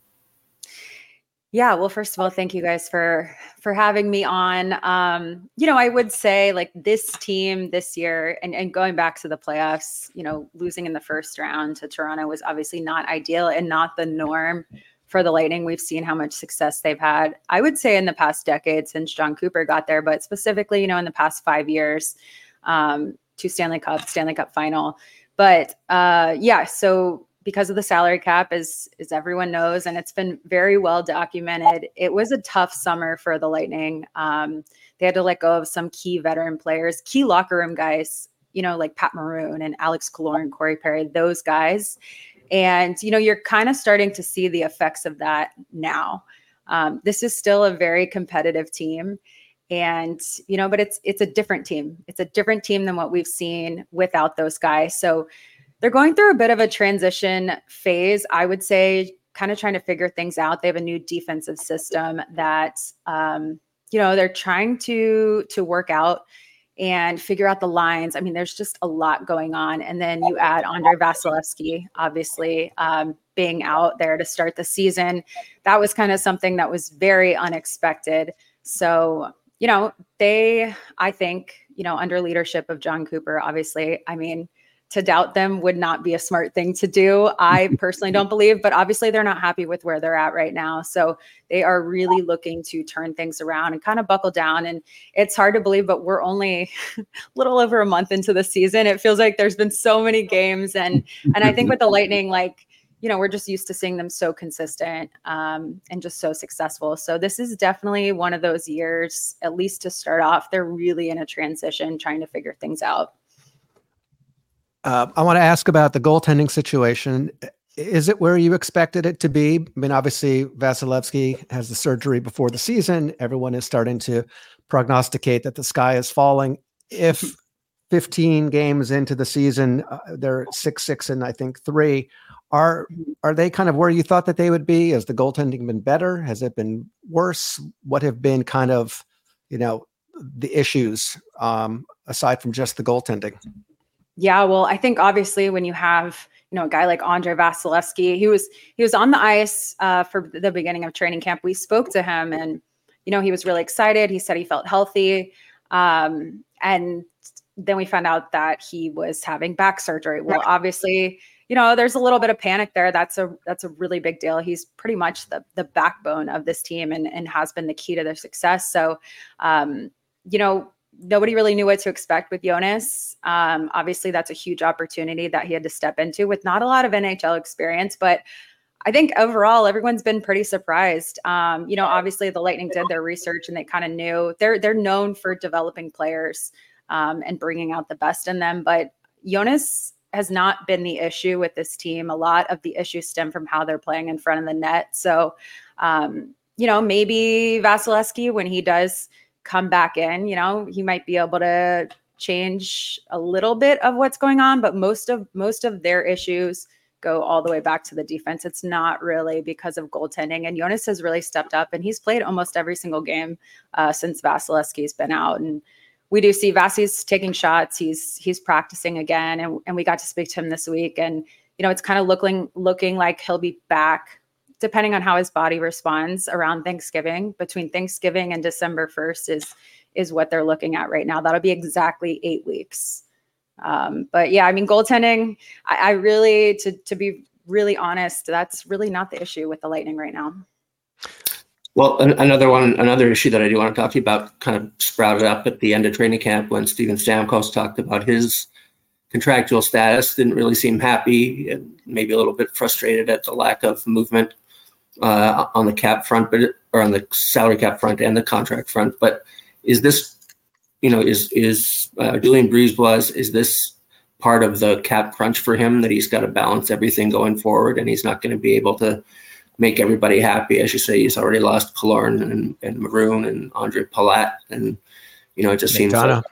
Yeah, well, first of all, thank you guys for for having me on. Um, you know, I would say like this team this year and, and going back to the playoffs, you know, losing in the first round to Toronto was obviously not ideal and not the norm for the Lightning. We've seen how much success they've had. I would say in the past decade since Jon Cooper got there, but specifically, you know, in the past five years, um, two Stanley Cup, Stanley Cup final. But uh, yeah, so because of the salary cap as as everyone knows and it's been very well documented it was a tough summer for the lightning. Um, they had to let go of some key veteran players key locker room guys you know like pat maroon and alex Killorn, corey perry those guys. And you know you're kind of starting to see the effects of that now. Um, this is still a very competitive team and you know but it's it's a different team. It's a different team than what we've seen without those guys. So they're going through a bit of a transition phase, I would say, kind of trying to figure things out. They have a new defensive system that um, you know they're trying to to work out and figure out the lines. I mean, there's just a lot going on, and then you add Andrei Vasilevskiy, obviously um, being out there to start the season. That was kind of something that was very unexpected. So you know, they, I think, you know, under leadership of Jon Cooper, obviously, I mean to doubt them would not be a smart thing to do. I [LAUGHS] personally don't believe, but obviously they're not happy with where they're at right now. So they are really looking to turn things around and kind of buckle down. And it's hard to believe, but we're only a [LAUGHS] little over a month into the season. It feels like there's been so many games. And and I think with the Lightning, like, you know, we're just used to seeing them so consistent um, and just so successful. So this is definitely one of those years, at least to start off, they're really in a transition, trying to figure things out. Uh, I want to ask about the goaltending situation. is it where you expected it to be? I mean, obviously, Vasilevskiy has the surgery before the season. Everyone is starting to prognosticate that the sky is falling. If 15 games into the season, uh, they're six, six, and I think three. Are are they kind of where you thought that they would be? Has the goaltending been better? Has it been worse? What have been kind of, you know, the issues um, aside from just the goaltending? Yeah, well, I think obviously when you have you know a guy like Andrei Vasilevskiy, he was he was on the ice uh, for the beginning of training camp. We spoke to him, and you know he was really excited. He said he felt healthy, um, and then we found out that he was having back surgery. Well, obviously, you know, there's a little bit of panic there. That's a that's a really big deal. He's pretty much the the backbone of this team and and has been the key to their success. So, um, you know, nobody really knew what to expect with Jonas. Um, obviously, that's a huge opportunity that he had to step into with not a lot of NHL experience, but I think overall everyone's been pretty surprised. Um, you know, obviously the Lightning did their research and they kind of knew they're they're known for developing players um, and bringing out the best in them, but Jonas has not been the issue with this team. A lot of the issues stem from how they're playing in front of the net. So, um, you know, maybe Vasilevskiy when he does come back in, you know, he might be able to change a little bit of what's going on, but most of most of their issues go all the way back to the defense. It's not really because of goaltending. And Jonas has really stepped up and he's played almost every single game uh, since Vasilevskiy's been out. And we do see Vasi's taking shots. He's he's practicing again, and, and we got to speak to him this week. And you know, it's kind of looking looking like he'll be back depending on how his body responds around Thanksgiving. Between Thanksgiving and December 1st is is what they're looking at right now. That'll be exactly eight weeks. Um, but yeah, I mean, goaltending, I, I really, to to be really honest, that's really not the issue with the Lightning right now. Well, an- another one, another issue that I do want to talk to you about kind of sprouted up at the end of training camp when Steven Stamkos talked about his contractual status. Didn't really seem happy and maybe a little bit frustrated at the lack of movement uh, on the cap front, but or on the salary cap front and the contract front. But is this, you know, is is uh, Julien BriseBois is this part of the cap crunch for him that he's got to balance everything going forward, and he's not going to be able to make everybody happy. As you say, he's already lost Killorn and, and Maroon and Ondrej Palat, and you know, it just seems like,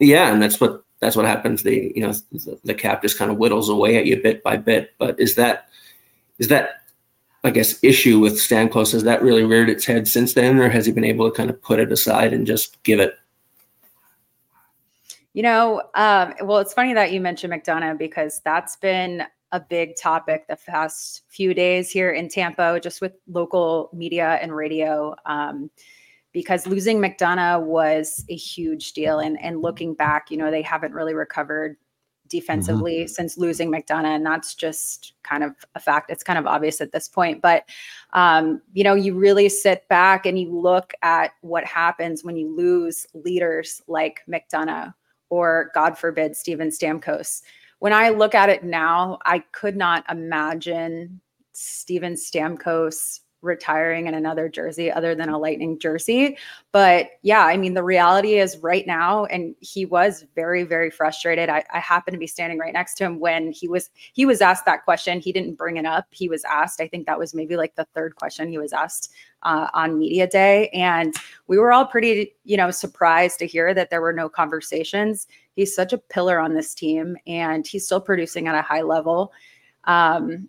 yeah, and that's what that's what happens. The you know the, the cap just kind of whittles away at you bit by bit. But is that is that I guess, issue with Stamkos, has that really reared its head since then, or has he been able to kind of put it aside and just give it? You know, um, well, it's funny that you mentioned McDonagh because that's been a big topic the past few days here in Tampa, just with local media and radio. Um, because losing McDonagh was a huge deal. And, and looking back, you know, they haven't really recovered defensively mm-hmm. since losing McDonagh. And that's just kind of a fact. It's kind of obvious at this point. But, um, you know, you really sit back and you look at what happens when you lose leaders like McDonagh or, God forbid, Steven Stamkos. When I look at it now, I could not imagine Steven Stamkos retiring in another jersey other than a lightning jersey. But yeah i mean the reality is right now and he was very very frustrated. I, I happen to be standing right next to him when he was he was asked that question. He didn't bring it up. He was asked i think that was maybe like the third question he was asked uh, on media day. And we were all pretty you know surprised to hear that there were no conversations. He's such a pillar on this team and he's still producing at a high level. Um,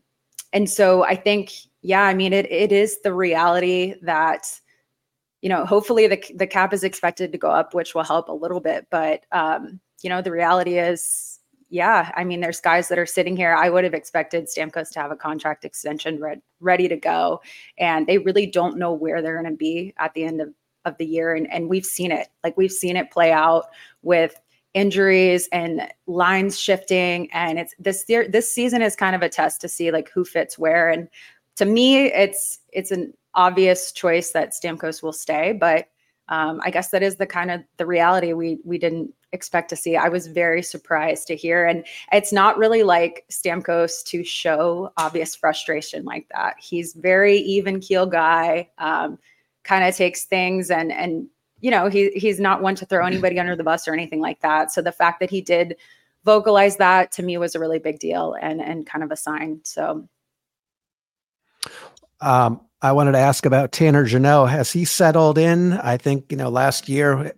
and so i think yeah, I mean, it it is the reality that, you know, hopefully the the cap is expected to go up, which will help a little bit. But um, you know, the reality is, yeah, I mean, there's guys that are sitting here. I would have expected Stamkos to have a contract extension re- ready to go, and they really don't know where they're going to be at the end of of the year. And and we've seen it, like we've seen it play out with injuries and lines shifting and it's this year this season is kind of a test to see like who fits where and to me, it's it's an obvious choice that Stamkos will stay, but um, I guess that is the kind of the reality we we didn't expect to see. I was very surprised to hear, and it's not really like Stamkos to show obvious frustration like that. He's very even keel guy, um, kind of takes things and and you know he he's not one to throw anybody under the bus or anything like that. So the fact that he did vocalize that to me was a really big deal and and kind of a sign. So Um, I wanted to ask about Tanner Jeannot. Has he settled in? I think you know last year,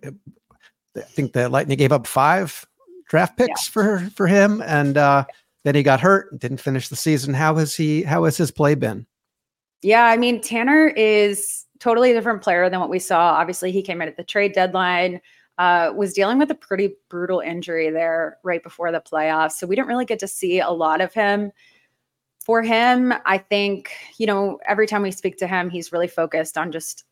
I think the Lightning gave up five draft picks yeah. for for him, and uh, then he got hurt, didn't finish the season. How has he? How has his play been? Yeah, I mean Tanner is totally different player than what we saw. Obviously, he came in at the trade deadline. Uh, was dealing with a pretty brutal injury there right before the playoffs. So we didn't really get to see a lot of him. For him, I think, you know, every time we speak to him, he's really focused on just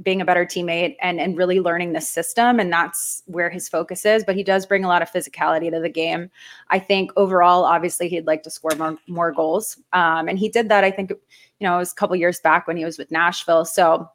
being a better teammate and and really learning the system and that's where his focus is but he does bring a lot of physicality to the game. I think overall obviously he'd like to score more, more goals. Um, and he did that i think you know it was a couple years back when he was with nashville. So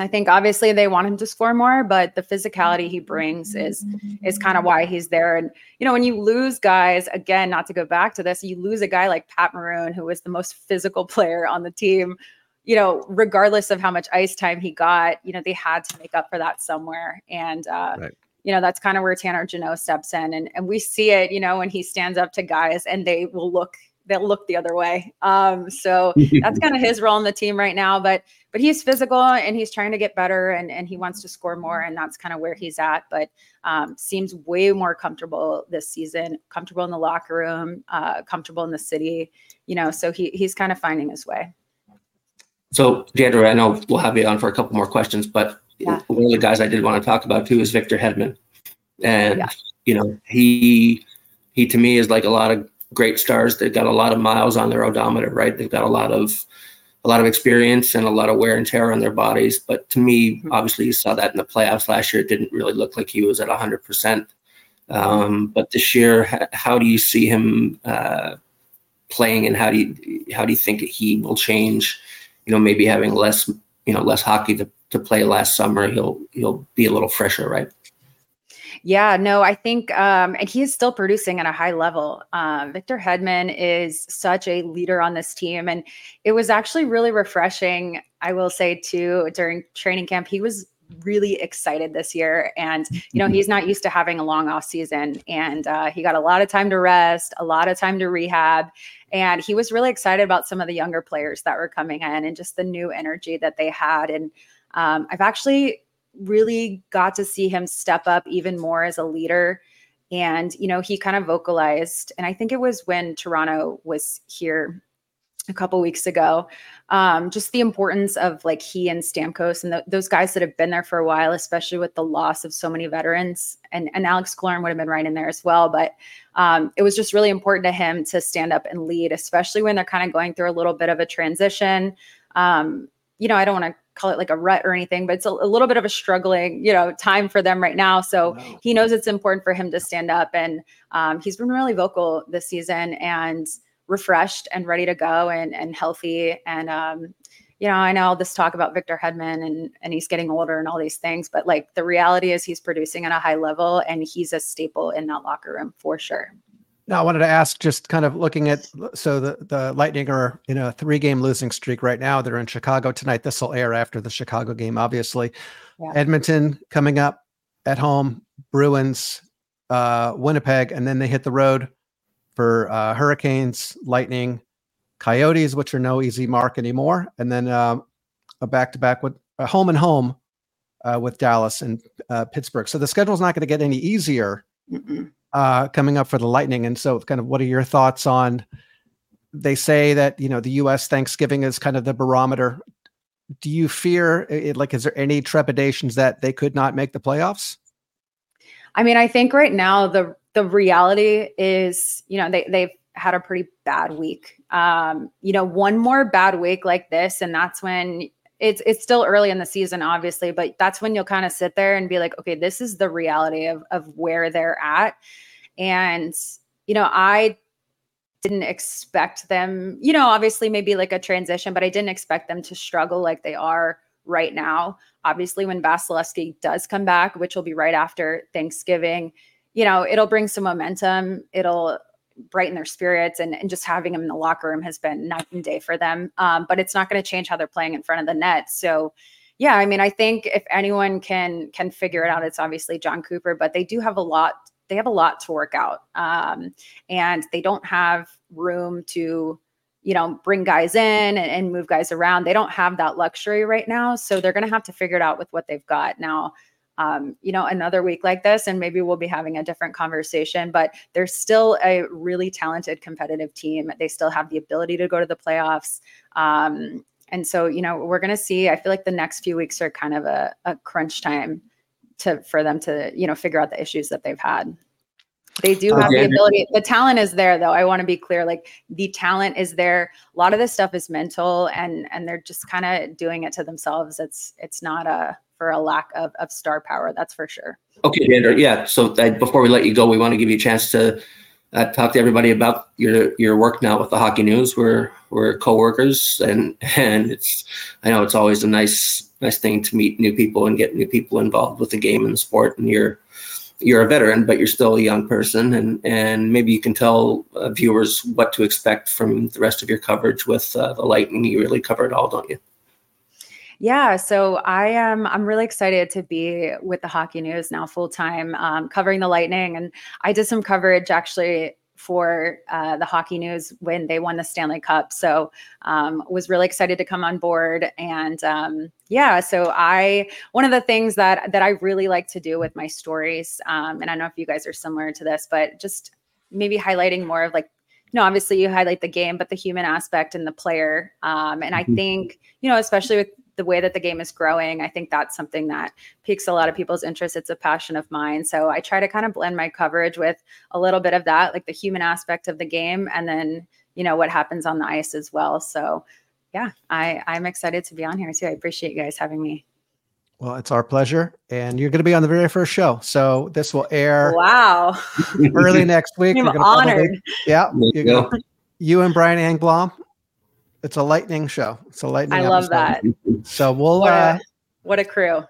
i think obviously they want him to score more but the physicality he brings is is kind of why he's there and you know when you lose guys again not to go back to this you lose a guy like pat maroon who was the most physical player on the team you know, regardless of how much ice time he got, you know, they had to make up for that somewhere. And, uh, right. you know, that's kind of where Tanner Jeannot steps in. And, and we see it, you know, when he stands up to guys and they will look, they'll look the other way. Um, so that's kind of his role in the team right now. But, but he's physical and he's trying to get better and, and he wants to score more. And that's kind of where he's at. But um, seems way more comfortable this season, comfortable in the locker room, uh, comfortable in the city, you know, so he, he's kind of finding his way. So, Diandra, I know we'll have you on for a couple more questions, but yeah. one of the guys I did want to talk about too is Victor Hedman, and yeah. you know he he to me is like a lot of great stars. They've got a lot of miles on their odometer, right? They've got a lot of a lot of experience and a lot of wear and tear on their bodies. But to me, mm-hmm. obviously, you saw that in the playoffs last year. It didn't really look like he was at hundred percent. Um, but this year, how do you see him uh, playing, and how do you how do you think he will change? you know, maybe having less, you know, less hockey to, to play last summer, he'll he'll be a little fresher, right? Yeah, no, I think, um, and he is still producing at a high level. Um, Victor Hedman is such a leader on this team, and it was actually really refreshing. I will say too, during training camp, he was really excited this year, and you know he's not used to having a long off season, and uh, he got a lot of time to rest, a lot of time to rehab, and he was really excited about some of the younger players that were coming in and just the new energy that they had. And um, I've actually really got to see him step up even more as a leader. And, you know, he kind of vocalized, and I think it was when Toronto was here a couple weeks ago. Um, just the importance of like he and Stamkos and the, those guys that have been there for a while, especially with the loss of so many veterans. And, and Alex Killorn would have been right in there as well. But um, it was just really important to him to stand up and lead, especially when they're kind of going through a little bit of a transition. Um, you know, I don't want to call it like a rut or anything, but it's a, a, little bit of a struggling, you know, time for them right now. So wow. he knows it's important for him to stand up, and um, he's been really vocal this season and refreshed and ready to go and and healthy. And um, you know, I know all this talk about Victor Hedman and and he's getting older and all these things, but like the reality is he's producing at a high level and he's a staple in that locker room for sure. Now I wanted to ask, just kind of looking at so the the Lightning are in a three game losing streak right now. They're in Chicago tonight. This will air after the Chicago game, obviously. Yeah. Edmonton coming up at home, Bruins, uh, Winnipeg, and then they hit the road for uh, Hurricanes, Lightning, Coyotes, which are no easy mark anymore, and then um, a back to back with a home and home uh, with Dallas and uh, Pittsburgh. So the schedule is not going to get any easier uh, coming up for the Lightning. And so, kind of, what are your thoughts on? They say that you know the U.S. Thanksgiving is kind of the barometer. Do you fear, it, like, is there any trepidations that they could not make the playoffs? I mean, I think right now the the reality is, you know, they they've had a pretty bad week. Um, you know, one more bad week like this, and that's when it's it's still early in the season, obviously, but that's when you'll kind of sit there and be like, okay, this is the reality of of where they're at. And, you know, I didn't expect them, you know, obviously maybe like a transition, but I didn't expect them to struggle like they are right now. Obviously, when Vasilevskiy does come back, which will be right after Thanksgiving, you know, it'll bring some momentum. It'll brighten their spirits and, and just having them in the locker room has been night and day for them. Um, but it's not going to change how they're playing in front of the net. So yeah, I mean, I think if anyone can can figure it out, it's obviously Jon Cooper, but they do have a lot, they have a lot to work out. Um, and they don't have room to you know, bring guys in and, and move guys around. They don't have that luxury right now. So they're going to have to figure it out with what they've got. Now, um, you know, another week like this, and maybe we'll be having a different conversation, but they're still a really talented, competitive team. They still have the ability to go to the playoffs. Um, and so, you know, we're going to see, I feel like the next few weeks are kind of a, a crunch time to, for them to, you know, figure out the issues that they've had. They do have Okay. the ability. The talent is there, though. I want to be clear. Like the talent is there. A lot of this stuff is mental, and and they're just kind of doing it to themselves. It's it's not a for a lack of of star power. That's for sure. Okay. Yeah. So uh, before we let you go, we want to give you a chance to uh, talk to everybody about your your work now with the Hockey News. We're we're coworkers, and and it's I know it's always a nice nice thing to meet new people and get new people involved with the game and the sport. And you're you're a veteran, but you're still a young person, and and maybe you can tell uh, viewers what to expect from the rest of your coverage with uh, the Lightning. You really cover it all, don't you? Yeah, so I am. I'm really excited to be with the Hockey News now full time, um, covering the Lightning, and I did some coverage actually for uh, the Hockey News when they won the Stanley Cup. So um, was really excited to come on board, and um, yeah, so I one of the things that that I really like to do with my stories, um, and I don't know if you guys are similar to this, but just maybe highlighting more of like no, obviously you highlight the game, but the human aspect and the player. Um, and I Mhm. think, you know, especially with the way that the game is growing, I think that's something that piques a lot of people's interest. It's a passion of mine. So I try to kind of blend my coverage with a little bit of that, like the human aspect of the game, and then, you know, what happens on the ice as well. So yeah, I, I'm excited to be on here too. I appreciate you guys having me. Well, it's our pleasure. And you're going to be on the very first show. So this will air Wow. early next week. [LAUGHS] I'm You're probably- honored. yeah. You You're go. you and Brian Engblom. It's a lightning show. It's a lightning. I love episode. that. So we'll What uh, a, what a crew.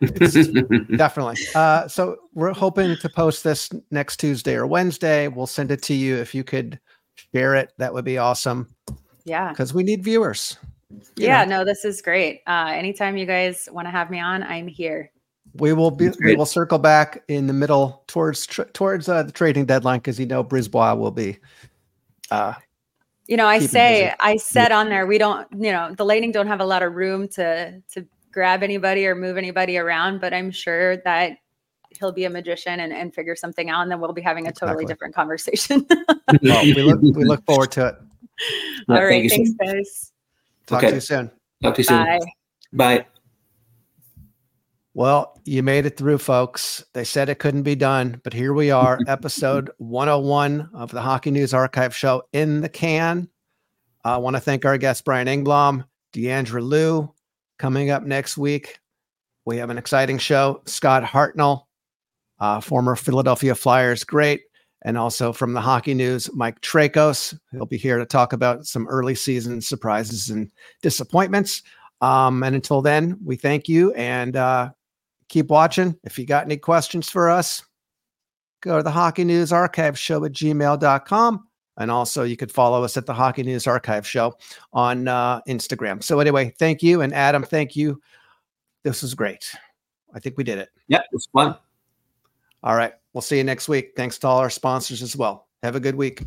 [LAUGHS] definitely. Uh, so we're hoping to post this next Tuesday or Wednesday. We'll send it to you if you could share it. That would be awesome Yeah. because we need viewers. Yeah, know. no, this is great. Uh, anytime you guys want to have me on, I'm here. We will be. We will circle back in the middle towards tr- towards uh, the trading deadline because you know BriseBois will be. Uh, You know, I Keep 'em say, busy. I said on there, we don't, you know, the Lightning don't have a lot of room to to grab anybody or move anybody around, but I'm sure that he'll be a magician and, and figure something out, and then we'll be having a totally Exactly. different conversation. [LAUGHS] well, we look we look forward to it. Yeah, All thank right, you so thanks, much. guys. Talk Okay. to you soon. Talk to you soon. Bye. Bye. Well, you made it through, folks. They said it couldn't be done, but here we are, [LAUGHS] episode 101 of the Hockey News Archive Show in the can. I want to thank our guests, Brian Engblom, Diandra Loux. Coming up next week, we have an exciting show. Scott Hartnell, uh, former Philadelphia Flyers great, and also from the Hockey News, Mike Trakos. He'll be here to talk about some early season surprises and disappointments. Um, and until then, we thank you and uh, keep watching. If you got any questions for us, go to the Hockey News Archive Show at gmail.com. And also, you could follow us at the Hockey News Archive Show on uh, Instagram. So, anyway, thank you. And Adam, thank you. This was great. I think we did it. Yeah, it's fun. All right. We'll see you next week. Thanks to all our sponsors as well. Have a good week.